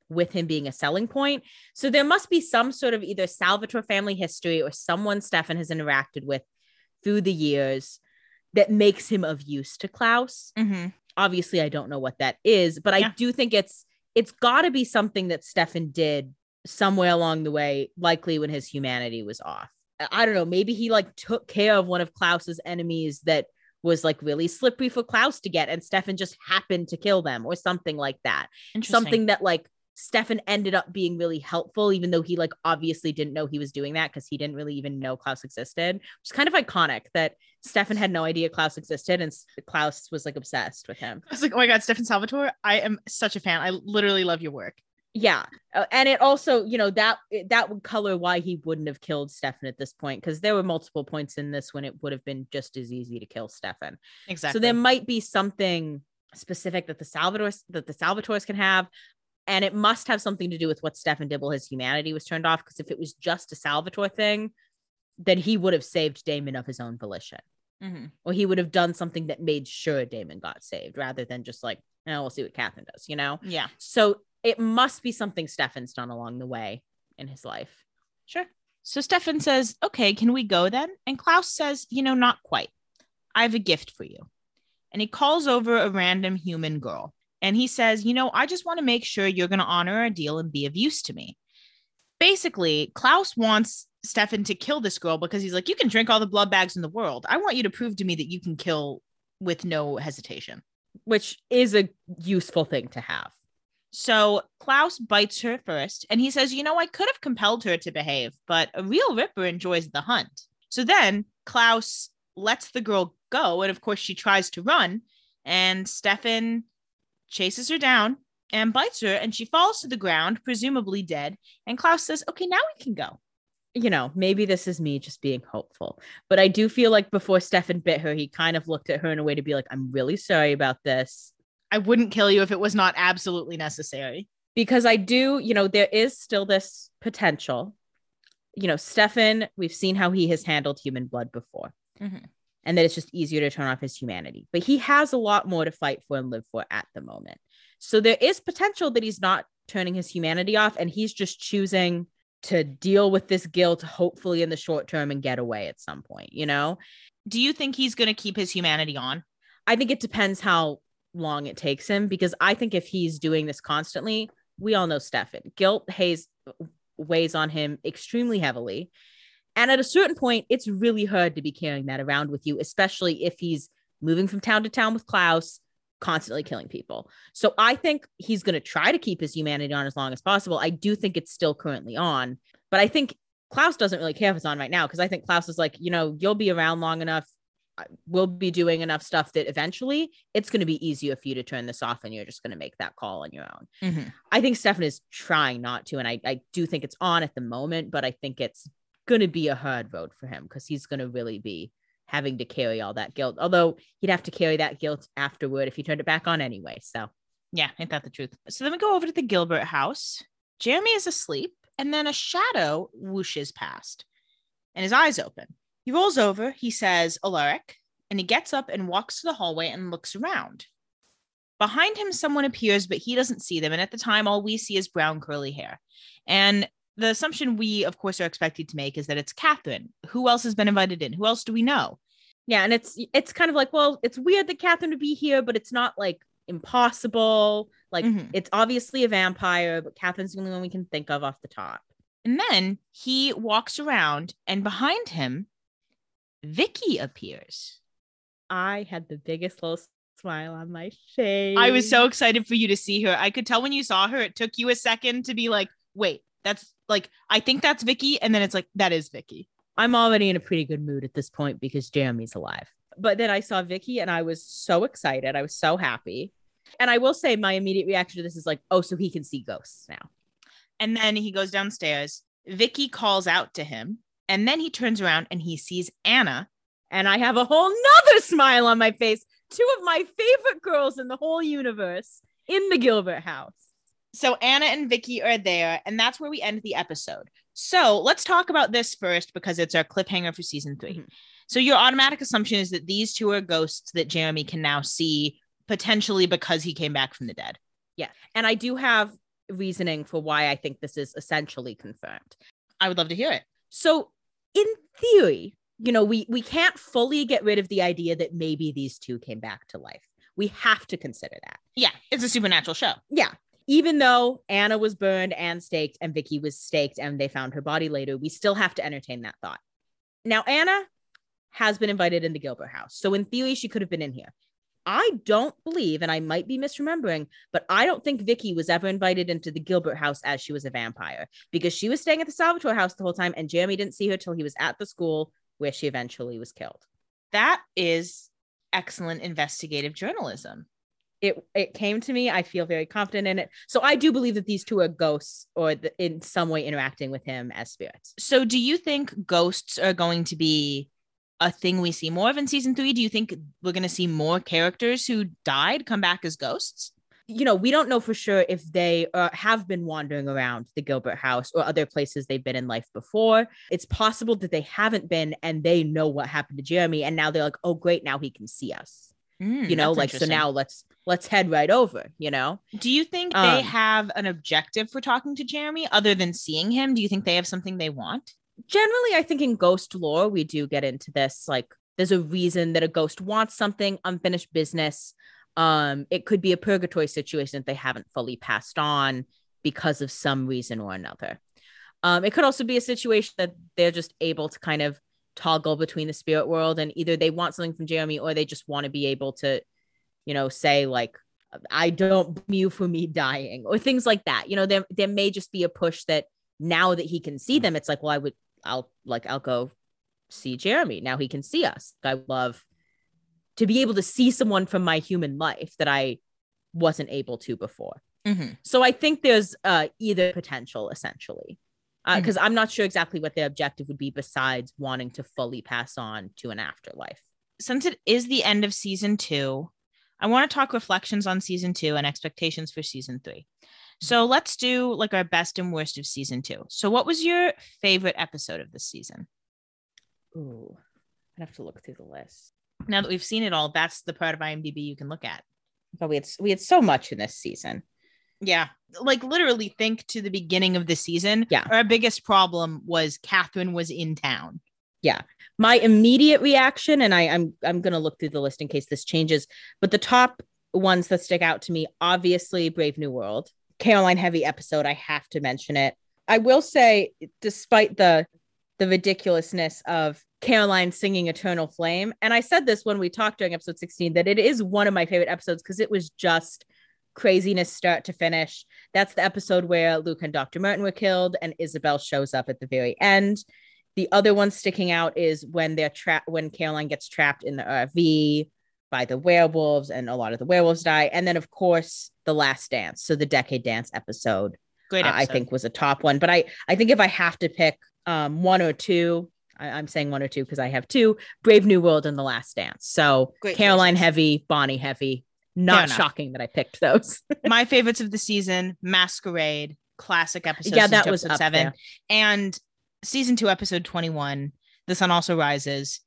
with him being a selling point. So there must be some sort of either Salvatore family history or someone Stefan has interacted with through the years that makes him of use to Klaus. Mm-hmm. Obviously, I don't know what that is, but Yeah. I do think it's it's got to be something that Stefan did somewhere along the way, likely when his humanity was off. I- don't know, maybe he like took care of one of Klaus's enemies that was like really slippery for Klaus to get, and Stefan just happened to kill them or something like that something that like Stefan ended up being really helpful, even though he like obviously didn't know he was doing that because he didn't really even know Klaus existed. Which is kind of iconic that Stefan had no idea Klaus existed and Klaus was like obsessed with him. I was like, oh my God, Stefan Salvatore. I am such a fan. I literally love your work. Yeah, Uh, and it also you know that that would color why he wouldn't have killed Stefan at this point because there were multiple points in this when it would have been just as easy to kill Stefan. Exactly. So there might be something specific that the Salvatores that the Salvatores can have. And it must have something to do with what Stefan did while his humanity was turned off. Because if it was just a Salvatore thing, then he would have saved Damon of his own volition. Mhm. Or he would have done something that made sure Damon got saved rather than just like, oh, we'll see what Catherine does, you know? Yeah, So it must be something Stefan's done along the way in his life. sure. So Stefan says, okay, can we go then? And Klaus says, you know, not quite. I have a gift for you. And he calls over a random human girl. And he says, you know, I just want to make sure you're going to honor our deal and be of use to me. Basically, Klaus wants Stefan to kill this girl because he's like, you can drink all the blood bags in the world. I want you to prove to me that you can kill with no hesitation. Which is a useful thing to have. So Klaus bites her first, and he says, You know, I could have compelled her to behave, but a real Ripper enjoys the hunt. So then Klaus lets the girl go, and of course, she tries to run, and Stefan chases her down and bites her, and she falls to the ground, presumably dead. And Klaus says, Okay, now we can go. you know, maybe this is me just being hopeful, but I do feel like before Stefan bit her, he kind of looked at her in a way to be like, I'm really sorry about this. I wouldn't kill you if it was not absolutely necessary. Because I do, you know, there is still this potential. You know, Stefan, we've seen how he has handled human blood before, Mhm. And that it's just easier to turn off his humanity. But he has a lot more to fight for and live for at the moment. So there is potential that he's not turning his humanity off and he's just choosing to deal with this guilt, hopefully in the short term, and get away at some point, you know? Do you think he's going to keep his humanity on? I think it depends how long it takes him because I think if he's doing this constantly, we all know Stefan. Guilt haze weighs on him extremely heavily. And at a certain point, it's really hard to be carrying that around with you, especially if he's moving from town to town with Klaus, constantly killing people. So I think he's going to try to keep his humanity on as long as possible. I do think it's still currently on, but I think Klaus doesn't really care if it's on right now because I think Klaus is like, you know, you'll be around long enough. We'll be doing enough stuff that eventually it's going to be easier for you to turn this off and you're just going to make that call on your own. Mm-hmm. I think Stefan is trying not to. And I, I do think it's on at the moment, but I think it's going to be a hard road for him because he's going to really be having to carry all that guilt. Although he'd have to carry that guilt afterward if he turned it back on anyway. So Yeah, ain't that the truth? So then we go over to the Gilbert house. Jeremy is asleep, and then a shadow whooshes past, and his eyes open. He rolls over, he says, Alaric, and he gets up and walks to the hallway and looks around. Behind him, someone appears, but he doesn't see them. And at the time, all we see is brown curly hair. And the assumption we, of course, are expected to make is that it's Catherine. Who else has been invited in? Who else do we know? yeah, and it's it's kind of like, well, it's weird that Catherine would be here, but it's not like impossible. Like Mhm. it's obviously a vampire, but Catherine's the only one we can think of off the top. And then he walks around, and behind him, Vicky appears. I had the biggest little smile on my face. I was so excited for you to see her. I could tell when you saw her, it took you a second to be like, wait, that's like, I think that's Vicky. And then it's like, that is Vicky. I'm already in a pretty good mood at this point because Jeremy's alive. But then I saw Vicky and I was so excited. I was so happy. And I will say my immediate reaction to this is like, oh, so he can see ghosts now. And then he goes downstairs. Vicky calls out to him. And then he turns around and he sees Anna. And I have a whole nother smile on my face. Two of my favorite girls in the whole universe in the Gilbert house. So Anna and Vicky are there. And that's where we end the episode. So let's talk about this first because it's our cliffhanger for season 3 Mhm. So your automatic assumption is that these two are ghosts that Jeremy can now see potentially because he came back from the dead. Yeah. And I do have reasoning for why I think this is essentially confirmed. I would love to hear it. So in theory, you know, we we can't fully get rid of the idea that maybe these two came back to life. We have to consider that. Yeah, it's a supernatural show. Yeah. Even though Anna was burned and staked and Vicky was staked and they found her body later, we still have to entertain that thought. Now Anna has been invited in the Gilbert house. So in theory she could have been in here. I don't believe and I might be misremembering, but I don't think Vicky was ever invited into the Gilbert house as she was a vampire because she was staying at the Salvatore house the whole time and Jeremy didn't see her till he was at the school where she eventually was killed. That is excellent investigative journalism. It it came to me. I feel very confident in it. So I do believe that these two are ghosts or th- in some way interacting with him as spirits. So, do you think ghosts are going to be a thing we see more of in season three? Do you think we're going to see more characters who died come back as ghosts? You know, we don't know for sure if they uh, have been wandering around the Gilbert house or other places they've been in life before. It's possible that they haven't been and they know what happened to Jeremy and now they're like, "Oh great, now he can see us." Mm, you know, like so now let's let's head right over, you know? do you think they Um, have an objective for talking to Jeremy other than seeing him? Do you think they have something they want? generally i think in ghost lore we do get into this like there's a reason that a ghost wants something unfinished business um it could be a purgatory situation that they haven't fully passed on because of some reason or another um it could also be a situation that they're just able to kind of toggle between the spirit world and either they want something from jeremy or they just want to be able to you know say like i don't blame you for me dying or things like that. You know there there may just be a push that now that he can see them it's like well i would i'll like i'll go see jeremy. Now he can see us. I love to be able to see someone from my human life that i wasn't able to before. Mhm. so i think there's uh either potential essentially Uh, mm-hmm. because i'm not sure exactly what their objective would be besides wanting to fully pass on to an afterlife Since it is the end of season two, I want to talk reflections on season two and expectations for season three. So let's do like our best and worst of season two. So, what was your favorite episode of this season? ooh i'd have to look through the list Now that we've seen it all, that's the part of IMDb you can look at. but we had we had so much in this season Yeah. Like literally think to the beginning of the season. Yeah. Our biggest problem was Catherine was in town. Yeah. My immediate reaction and I, i'm i'm going to look through the list in case this changes but the top ones that stick out to me obviously brave new world caroline heavy episode i have to mention it i will say despite the the ridiculousness of caroline singing eternal flame and i said this when we talked during episode 16 that it is one of my favorite episodes because it was just craziness start to finish that's the episode where luke and dr Martin were killed and isabel shows up at the very end the other one sticking out is when they're trapped when Caroline gets trapped in the RV by the werewolves and a lot of the werewolves die. And then of course the last dance. So the decade dance episode, Great uh. I think was a top one. But I I think if I have to pick um one or two, I, am saying one or two because I have two Brave New World and The Last Dance. So Great Caroline choices. heavy, Bonnie heavy. Not shocking that I picked those. My favorites of the season: Masquerade, classic episode. yeah, that was seven, there. and season two, episode twenty-one. The sun also rises.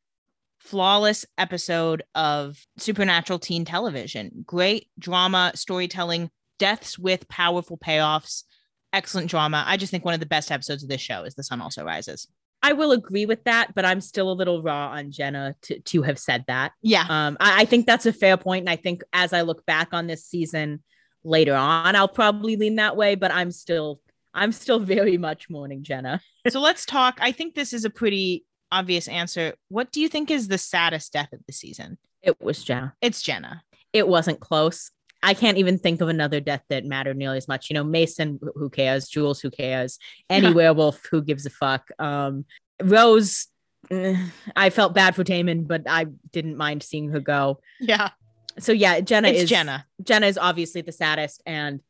Flawless episode of supernatural teen television. Great drama, storytelling, deaths with powerful payoffs. Excellent drama. I just think one of the best episodes of this show is The Sun Also Rises. I will agree with that, but I'm still a little raw on Jenna to, to have said that. Yeah. Um, I, I think that's a fair point, and I think as I look back on this season later on, I'll probably lean that way. But I'm still, I'm still very much mourning Jenna. so let's talk. I think this is a pretty obvious answer. What do you think is the saddest death of the season? It was Jenna. It's Jenna. It wasn't close. I can't even think of another death that mattered nearly as much. You know, Mason, who cares? Jules, who cares? Any werewolf, who gives a fuck? Um, Rose, eh, I felt bad for Damon, but I didn't mind seeing her go. Yeah. So yeah, Jenna It's is Jenna. Jenna is obviously the saddest, and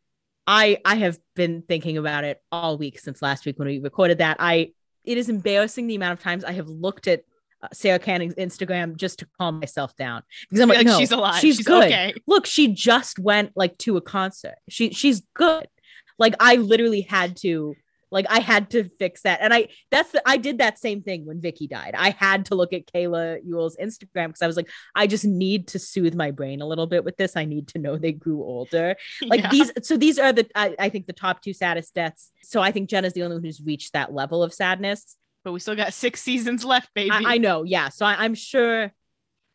I I have been thinking about it all week since last week when we recorded that. I it is embarrassing the amount of times I have looked at Sara Canning's Instagram just to calm myself down because I'm like, Like, no, she's alive. She's, She's good. okay. Look, she just went like to a concert. She she's good. Like I literally had to like I had to fix that. And I that's the I did that same thing when Vicky died. I had to look at Kayla Ewell's Instagram because I was like, I just need to soothe my brain a little bit with this. I need to know they grew older. Like Yeah. these, so these are the I, I think the top two saddest deaths. So I think Jenna's the only one who's reached that level of sadness. But we still got six seasons left, baby. I, I know, yeah. So I, I'm sure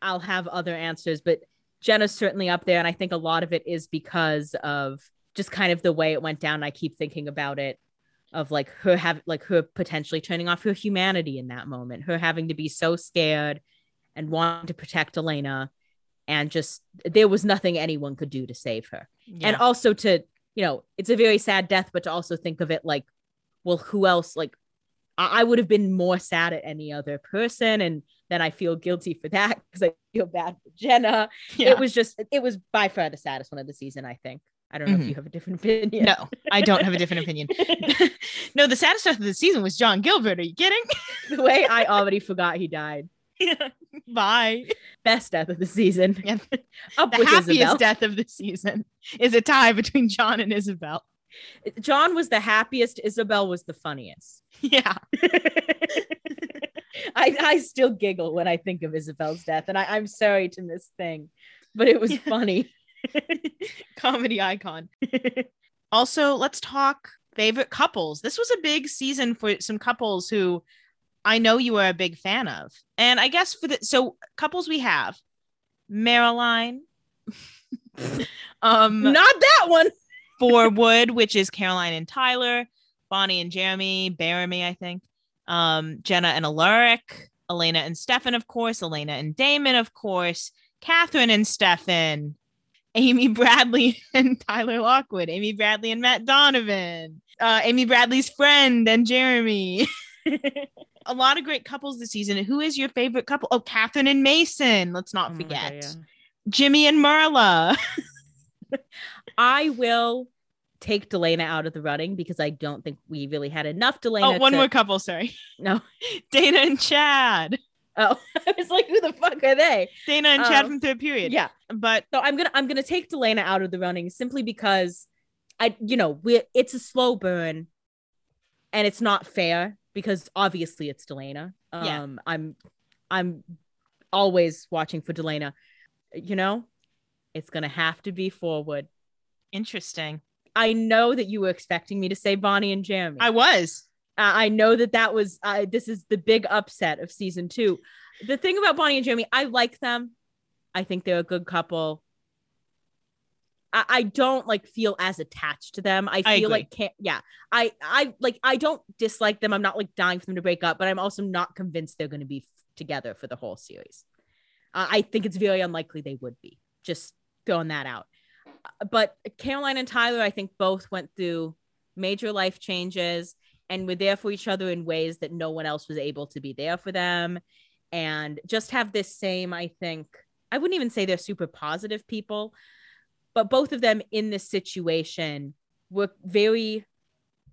I'll have other answers, but Jenna's certainly up there, and I think a lot of it is because of just kind of the way it went down. I keep thinking about it of like her have like her potentially turning off her humanity in that moment, her having to be so scared and wanting to protect Elena, and just there was nothing anyone could do to save her and also to you know it's a very sad death but to also think of it like well who else like i, would have been more sad at any other person and then i feel guilty for that because i feel bad for jenna Yeah. it was just it was by far the saddest one of the season i think i don't know Mhm. if you have a different opinion no, I don't have a different opinion. no, the saddest death of the season was John Gilbert. Are you kidding? the way i already forgot he died Yeah. Bye. best death of the season Yeah. up The happiest Isabel. death of the season is a tie between John and Isabel. John was the happiest isabel was the funniest Yeah. I, I still giggle when I think of Isabel's death, and I, I'm sorry to miss thing, but it was Yeah. funny. Comedy icon. Also, let's talk favorite couples. This was a big season for some couples who I know you are a big fan of. And I guess for the so couples we have Marilyn, um, Not that one. Forwood, which is Caroline and Tyler, Bonnie and Jeremy, Baramy, I think, um, Jenna and Alaric, Elena and Stefan, of course, Elena and Damon, of course, Catherine and Stefan, Amy Bradley and Tyler Lockwood, Amy Bradley and Matt Donovan, uh, Amy Bradley's friend and Jeremy. A lot of great couples this season. Who is your favorite couple? Oh, Catherine and Mason. Let's not Oh my God, forget. yeah. Jimmy and Marla. I will take Delena out of the running because I don't think we really had enough Delena. Oh, one to- more couple. Sorry. No. Dana and Chad. Oh, I was like, who the fuck are they? Dana and Chad Oh. from third period. Yeah. But So I'm gonna I'm gonna take Delena out of the running simply because I you know we it's a slow burn, and it's not fair because obviously it's Delena. Um, Yeah. I'm I'm always watching for Delena. You know, it's gonna have to be Forwood. Interesting. I know that you were expecting me to say Bonnie and Jeremy. I was. I I know that that was uh, this is the big upset of season two. The thing about Bonnie and Jeremy, I like them. I think they're a good couple. I, I don't like feel as attached to them. I I feel agree. like can't yeah. I I like I don't dislike them. I'm not like dying for them to break up, but I'm also not convinced they're going to be f- together for the whole series. Uh, I think it's very unlikely they would be. Just throwing that out. But Caroline and Tyler, I think both went through major life changes and were there for each other in ways that no one else was able to be there for them and just have this same i think i wouldn't even say they're super positive people but both of them in this situation were very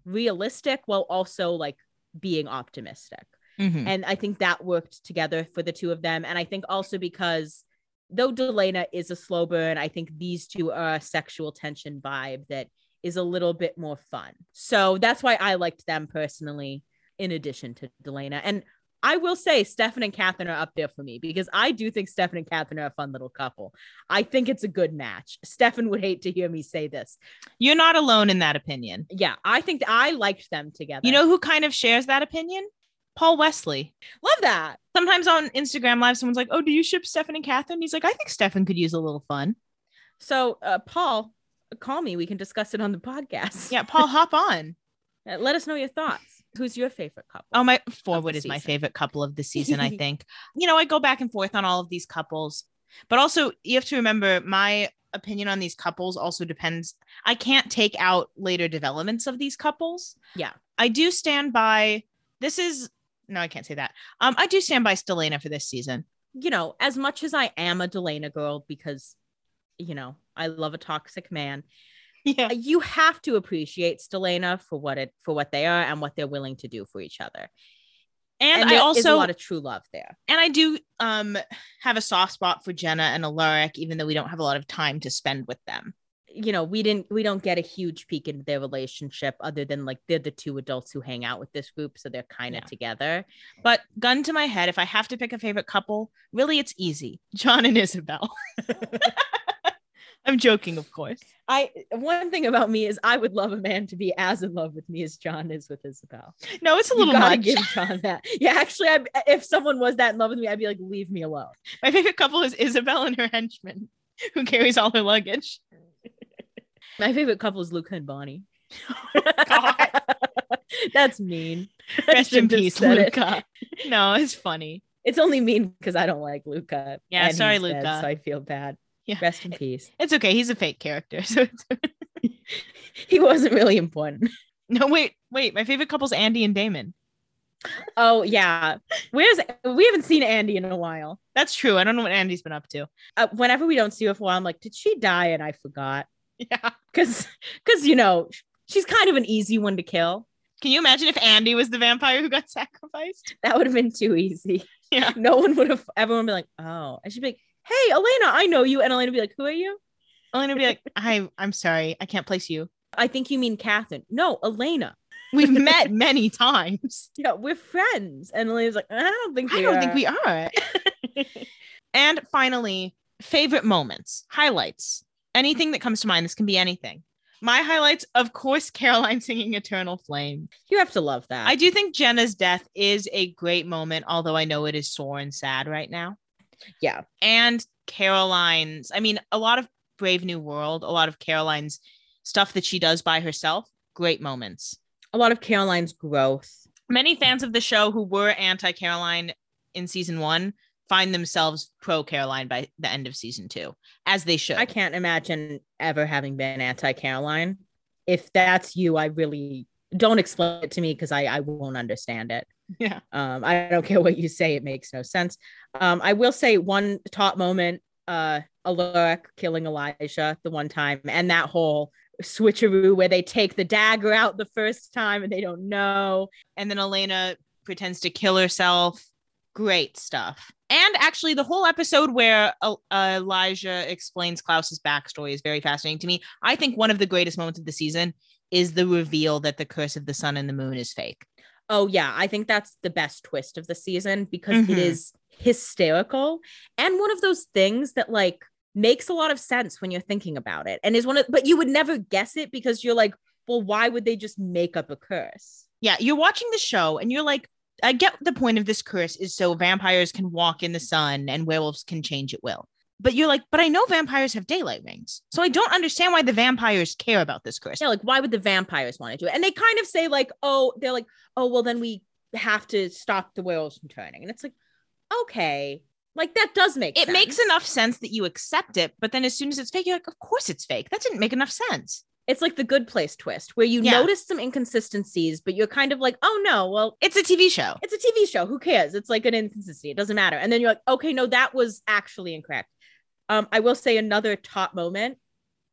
realistic while also like being optimistic Mhm. And I think that worked together for the two of them. And I think also because though Delena is a slow burn, I think these two are a sexual tension vibe that is a little bit more fun. So that's why I liked them personally, in addition to Delena. And I will say Stefan and Catherine are up there for me because I do think Stefan and Catherine are a fun little couple. I think it's a good match. Stefan would hate to hear me say this. You're not alone in that opinion. Yeah, I think I liked them together. You know who kind of shares that opinion? Paul Wesley. love that. Sometimes on Instagram Live, someone's like, "Oh, do you ship Stefan and Catherine?" He's like, "I think Stefan could use a little fun." So, uh, Paul, call me. We can discuss it on the podcast. Yeah, Paul, hop on. Uh, Let us know your thoughts. Who's your favorite couple? Oh, my Forwood is my favorite couple of the season, I think. you know, I go back and forth on all of these couples, but also you have to remember my opinion on these couples also depends. I can't take out later developments of these couples. Yeah. I do stand by this is no, I can't say that. Um, I do stand by Stelena for this season. you know, as much as I am a Delena girl because, you know, I love a toxic man, Yeah. you have to appreciate Stelena for what it for what they are and what they're willing to do for each other. And, And, I also a lot of true love there. and I do um have a soft spot for Jenna and Alaric, even though we don't have a lot of time to spend with them. You know, we didn't we don't get a huge peek into their relationship other than like they're the two adults who hang out with this group, so they're kind of Yeah. together. But gun to my head, if I have to pick a favorite couple, really it's easy. John and Isabel. I'm joking, of course. I one thing about me is I would love a man to be as in love with me as John is with Isabel. No, it's a little You gotta much. give John that. Yeah, actually, I, if someone was that in love with me, I'd be like, leave me alone. My favorite couple is Isabel and her henchman, who carries all her luggage. My favorite couple is Luca and Bonnie. God. That's mean. Rest in peace, it. Luca. No, it's funny. It's only mean because I don't like Luca. Yeah, sorry, he's dead, Luca. so I feel bad. Yeah. Rest in peace. It's okay. He's a fake character. So it's He wasn't really important. no, wait, wait. My favorite couple's Andy and Damon. Oh yeah. Where's we haven't seen Andy in a while. That's true. I don't know what Andy's been up to. Uh, whenever we don't see her for a while, I'm like, did she die? And I forgot. Yeah. Cause cause you know, she's kind of an easy one to kill. Can you imagine if Andy was the vampire who got sacrificed? That would have been too easy. Yeah. No one would have everyone would be like, oh. And she'd be like, hey, Elena, I know you. And Elena would be like, who are you? Elena would be like, "I, I'm sorry, I can't place you. I think you mean Catherine. No, Elena. We've met many times. Yeah, we're friends. And Elena's like, I don't think I don't are. think we are." and finally, favorite moments, highlights, anything that comes to mind. This can be anything. My highlights, of course, Caroline singing "Eternal Flame." You have to love that. I do think Jenna's death is a great moment, although I know it is sore and sad right now. Yeah. And Caroline's, I mean, a lot of Brave New World, a lot of Caroline's stuff that she does by herself, great moments. a lot of Caroline's growth. Many fans of the show who were anti Caroline in season one find themselves pro Caroline by the end of season two, as they should. I can't imagine ever having been anti Caroline. If that's you, I really don't explain it to me because I, I won't understand it. Yeah. Um, I don't care what you say, it makes no sense. Um, I will say one top moment, uh, Alaric killing Elijah the one time, and that whole switcheroo where they take the dagger out the first time and they don't know. and then Elena pretends to kill herself. Great stuff. And actually, the whole episode where uh, Elijah explains Klaus's backstory is very fascinating to me. I think one of the greatest moments of the season is the reveal that the curse of the sun and the moon is fake. Oh yeah, I think that's the best twist of the season because Mhm. it is hysterical and one of those things that like makes a lot of sense when you're thinking about it and is one of but you would never guess it because you're like, well, why would they just make up a curse? Yeah, you're watching the show and you're like, I get the point of this curse is so vampires can walk in the sun and werewolves can change at will. But you're like, but I know vampires have daylight rings. So I don't understand why the vampires care about this curse. Yeah, like why would the vampires want to do it? And they kind of say like, oh, they're like, oh, well, then we have to stop the werewolves from turning. And it's like, okay, like that does make it makes enough sense that you accept it, but then as soon as it's fake, you're like, of course it's fake. That didn't make enough sense. It's like the good place twist where you Yeah. notice some inconsistencies, but you're kind of like, oh no, well, It's a TV show. it's a TV show. Who cares? It's like an inconsistency. It doesn't matter. And then you're like, okay, no, that was actually incorrect. Um, I will say another top moment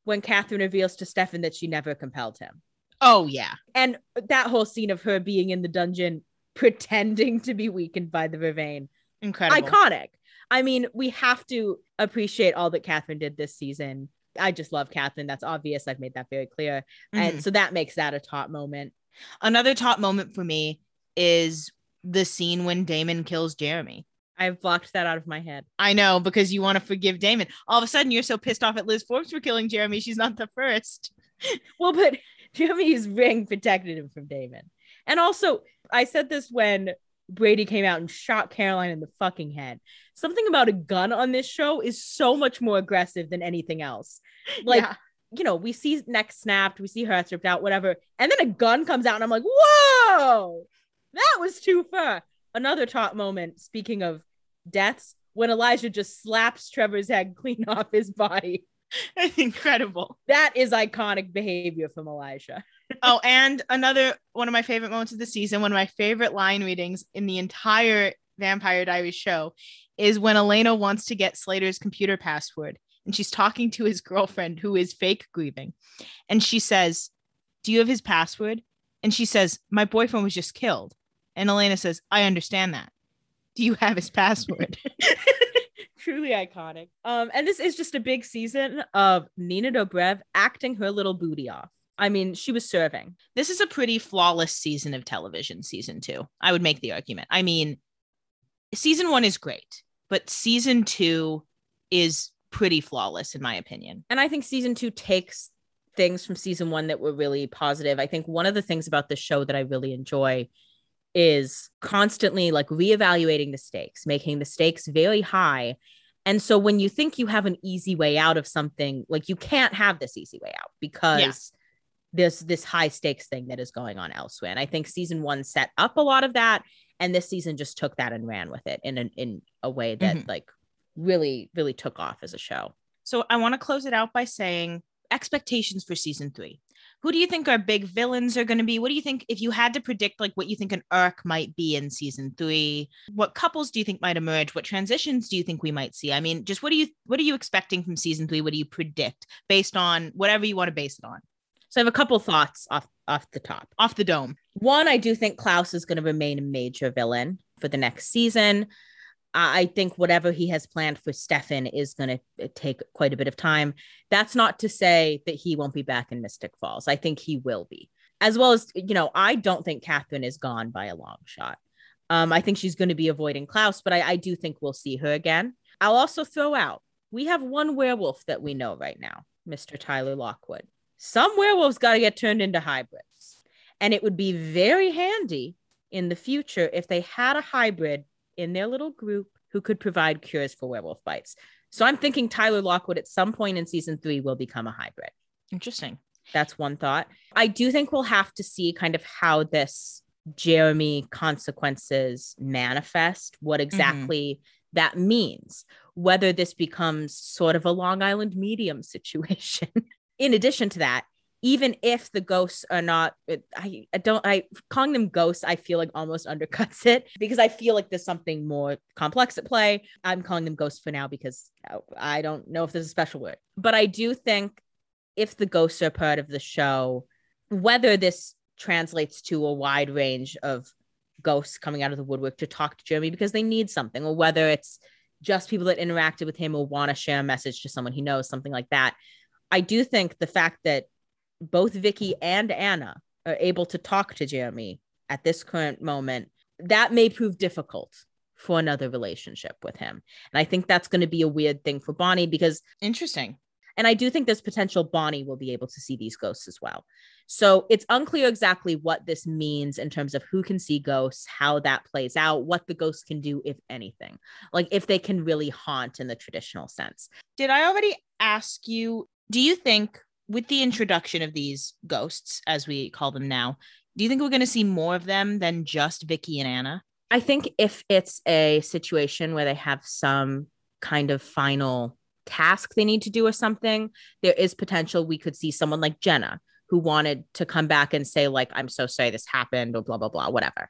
when Catherine reveals to Stefan that she never compelled him. Oh yeah. And that whole scene of her being in the dungeon pretending to be weakened by the vervain. Incredible. Iconic. I mean, we have to appreciate all that Catherine did this season. I just love Catherine. That's obvious. I've made that very clear. Mhm. And so that makes that a top moment. Another top moment for me is the scene when Damon kills Jeremy. I've blocked that out of my head. I know because you want to forgive Damon. All of a sudden, you're so pissed off at Liz Forbes for killing Jeremy. She's not the first. Well, but Jeremy's ring protected him from Damon. And also, I said this when Brady came out and shot Caroline in the fucking head. Something about a gun on this show is so much more aggressive than anything else. Like, Yeah. you know, we see neck snapped, we see her stripped out, whatever. And then a gun comes out, and I'm like, whoa, that was too far. Another top moment, speaking of deaths, when Elijah just slaps Trevor's head clean off his body. incredible. That is iconic behavior from Elijah. Oh, and another one of my favorite moments of the season, one of my favorite line readings in the entire Vampire Diaries show is when Elena wants to get Slater's computer password and she's talking to his girlfriend who is fake grieving. And she says, Do you have his password? And she says, My boyfriend was just killed. And Elena says, I understand that. Do you have his password? Truly iconic. Um, and this is just a big season of Nina Dobrev acting her little booty off. I mean, she was serving. this is a pretty flawless season of television, season two. I would make the argument. I mean, season one is great, but season two is pretty flawless, in my opinion. And I think season two takes things from season one that were really positive. I think one of the things about the show that I really enjoy is constantly like reevaluating the stakes, making the stakes very high. And so when you think you have an easy way out of something, like you can't have this easy way out because there's this this high stakes thing that is going on elsewhere. And I think season one set up a lot of that. And this season just took that and ran with it in a, in a way that Mhm. like really, really took off as a show. So I want to close it out by saying expectations for season three. Who do you think our big villains are going to be? What do you think if you had to predict like what you think an arc might be in season three? What couples do you think might emerge? What transitions do you think we might see? I mean, just what do you what are you expecting from season three? What do you predict based on whatever you want to base it on? So I have a couple thoughts off off the top. Off the dome. One, I do think Klaus is going to remain a major villain for the next season. I think whatever he has planned for Stefan is going to take quite a bit of time. That's not to say that he won't be back in Mystic Falls. I think he will be. As well as, you know, I don't think Catherine is gone by a long shot. Um, I think she's going to be avoiding Klaus, but I, I do think we'll see her again. I'll also throw out we have one werewolf that we know right now, Mr. Tyler Lockwood. Some werewolves got to get turned into hybrids. And it would be very handy in the future if they had a hybrid in their little group who could provide cures for werewolf bites. So I'm thinking Tyler Lockwood at some point in season three will become a hybrid. Interesting. That's one thought. I do think we'll have to see kind of how this Jeremy consequences manifest, what mm-hmm. exactly that means, whether this becomes sort of a Long Island medium situation. In addition to that, even if the ghosts are not, I, I don't, I calling them ghosts, I feel like almost undercuts it because I feel like there's something more complex at play. I'm calling them ghosts for now because uh, I don't know if there's a special word, but I do think if the ghosts are part of the show, whether this translates to a wide range of ghosts coming out of the woodwork to talk to Jeremy because they need something, or whether it's just people that interacted with him or want to share a message to someone he knows, something like that. I do think the fact that both Vicky and Anna are able to talk to Jeremy at this current moment, that may prove difficult for another relationship with him. And I think that's going to be a weird thing for Bonnie because Interesting. and I do think there's potential Bonnie will be able to see these ghosts as well. So it's unclear exactly what this means in terms of who can see ghosts, how that plays out, what the ghosts can do, if anything, like if they can really haunt in the traditional sense. Did I already ask you? Do you think with the introduction of these ghosts, as we call them now, do you think we're going to see more of them than just Vicky and Anna? I think if it's a situation where they have some kind of final task they need to do or something, there is potential we could see someone like Jenna who wanted to come back and say, like, I'm so sorry this happened, or blah, blah, blah, whatever.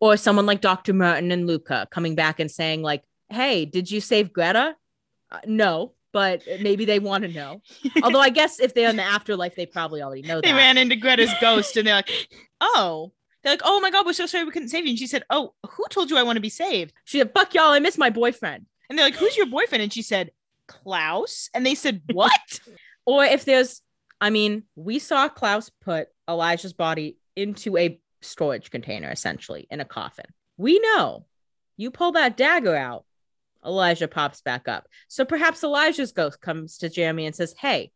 Or someone like Dr. Martin and Luca coming back and saying, like, hey, did you save Greta? Uh, no, but uh, maybe they want to know. Although I guess if they're in the afterlife, they probably already know they that. ran into Greta's ghost and they're like, "Oh, They're like, "Oh my god, we're so sorry we couldn't save you." And she said, "Oh, who told you I want to be saved?" She said, "Fuck y'all, I miss my boyfriend." And they're like, "Who's your boyfriend?" And she said, "Klaus." And they said, "What?" Or if there's, I mean, we saw Klaus put Elijah's body into a storage container, essentially in a coffin. We know you pull that dagger out, Elijah pops back up. So perhaps Elijah's ghost comes to Jeremy and says, Hey,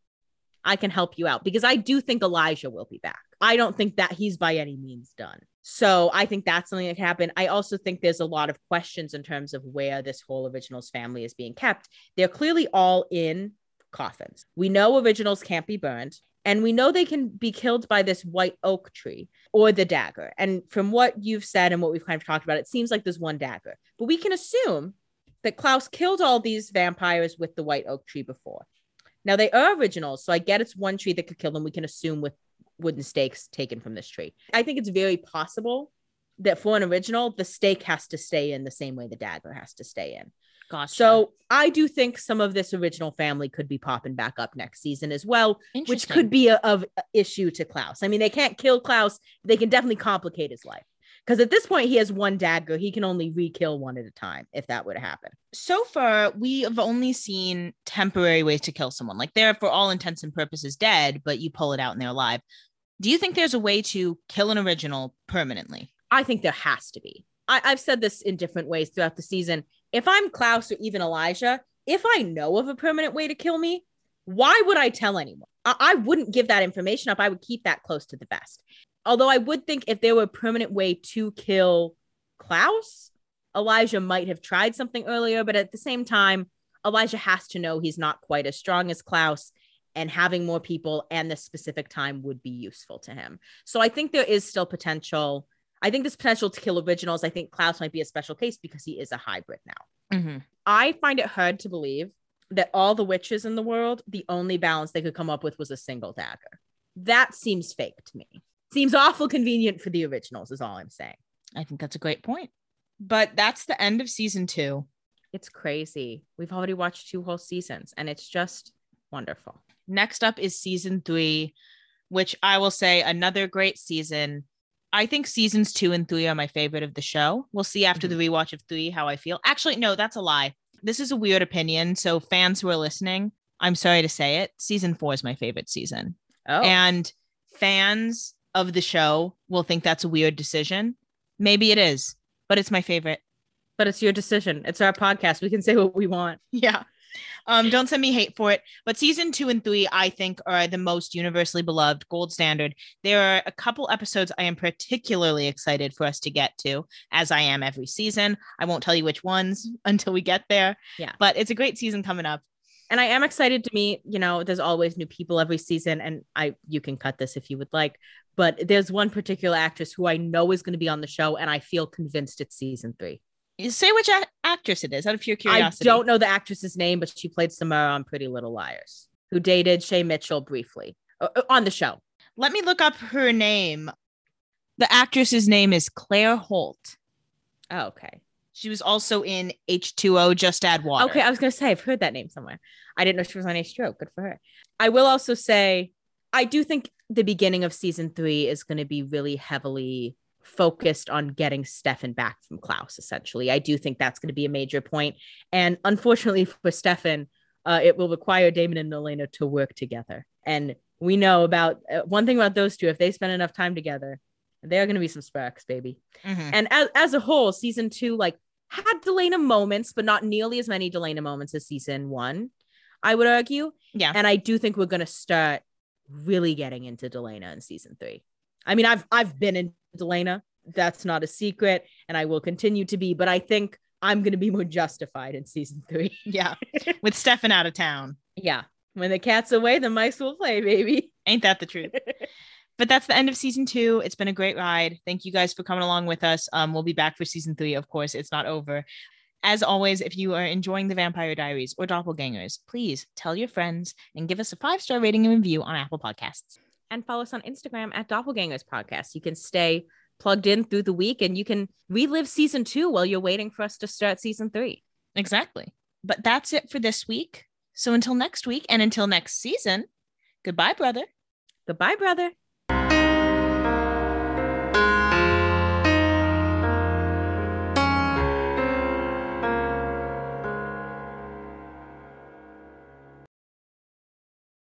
I can help you out because I do think Elijah will be back. I don't think that he's by any means done. So I think that's something that can happen. I also think there's a lot of questions in terms of where this whole originals family is being kept. They're clearly all in coffins. We know originals can't be burned, and we know they can be killed by this white oak tree or the dagger. And from what you've said and what we've kind of talked about, it seems like there's one dagger. But we can assume that Klaus killed all these vampires with the white oak tree before. Now they are originals, so I get it's one tree that could kill them. We can assume with wooden stakes taken from this tree. I think it's very possible that for an original, the stake has to stay in the same way the dagger has to stay in. Gotcha. So I do think some of this original family could be popping back up next season as well, which could be a, of issue to Klaus. I mean, they can't kill Klaus; they can definitely complicate his life because at this point he has one dagger. He can only re-kill one at a time if that would happen. so far we have only seen temporary ways to kill someone. Like they're for all intents and purposes dead, but you pull it out and they're alive. Do you think there's a way to kill an original permanently? I think there has to be. I, I've said this in different ways throughout the season. If I'm Klaus or even Elijah, if I know of a permanent way to kill me, why would I tell anyone? I, I wouldn't give that information up. I would keep that close to the vest. Although I would think if there were a permanent way to kill Klaus, Elijah might have tried something earlier, but at the same time, Elijah has to know he's not quite as strong as Klaus, and having more people and the specific time would be useful to him. So I think there is still potential. I think this potential to kill originals. I think Klaus might be a special case because he is a hybrid now. Mm-hmm. I find it hard to believe that all the witches in the world, the only balance they could come up with was a single dagger. That seems fake to me. Seems awful convenient for the originals, is all I'm saying. I think that's a great point. But that's the end of season two. It's crazy. We've already watched two whole seasons and it's just wonderful. Next up is season three, which I will say another great season. I think seasons two and three are my favorite of the show. We'll see after the mm-hmm. rewatch of three how I feel. Actually, no, that's a lie. This is a weird opinion. So, fans who are listening, I'm sorry to say it. Season four is my favorite season. Oh, And fans of the show will think that's a weird decision. Maybe it is, but it's my favorite. but it's your decision. It's our podcast. We can say what we want. Yeah. Um, don't send me hate for it. But season two and three, I think, are the most universally beloved, gold standard. There are a couple episodes I am particularly excited for us to get to, as I am every season. I won't tell you which ones until we get there. Yeah. But it's a great season coming up. And I am excited to meet, you know, there's always new people every season. And I you can cut this if you would like. But there's one particular actress who I know is going to be on the show, and I feel convinced it's season three. Say which a- actress it is out of pure curiosity. I don't know the actress's name, but she played Samara on Pretty Little Liars, who dated Shay Mitchell briefly uh, uh, on the show. Let me look up her name. The actress's name is Claire Holt. Oh, okay. She was also in H2O Just Add Water. Okay, I was gonna say I've heard that name somewhere. I didn't know she was on H2O. Good for her. I will also say I do think the beginning of season three is going to be really heavily focused on getting Stefan back from Klaus. Essentially, I do think that's going to be a major point. And unfortunately for Stefan, uh, it will require Damon and Elena to work together. And we know about uh, one thing about those two: if they spend enough time together, they're going to be some sparks, baby. Mhm. And as, as a whole, season two, like had Delena moments, but not nearly as many Delena moments as season one, I would argue. Yeah. And I do think we're gonna start really getting into Delena in season three. I mean, I've I've been in Delena. That's not a secret, and I will continue to be, but I think I'm gonna be more justified in season three. Yeah. With Stefan out of town. yeah. When the cat's away, the mice will play, baby. Ain't that the truth? but that's the end of season two. It's been a great ride. Thank you guys for coming along with us. Um, we'll be back for season three, of course. It's not over. As always, if you are enjoying the Vampire Diaries or Doppelgangers, please tell your friends and give us a five star rating and review on Apple Podcasts. and follow us on Instagram at Doppelgangers Podcast. You can stay plugged in through the week and you can relive season two while you're waiting for us to start season three. Exactly. But that's it for this week. So until next week and until next season, goodbye, brother. Goodbye, brother.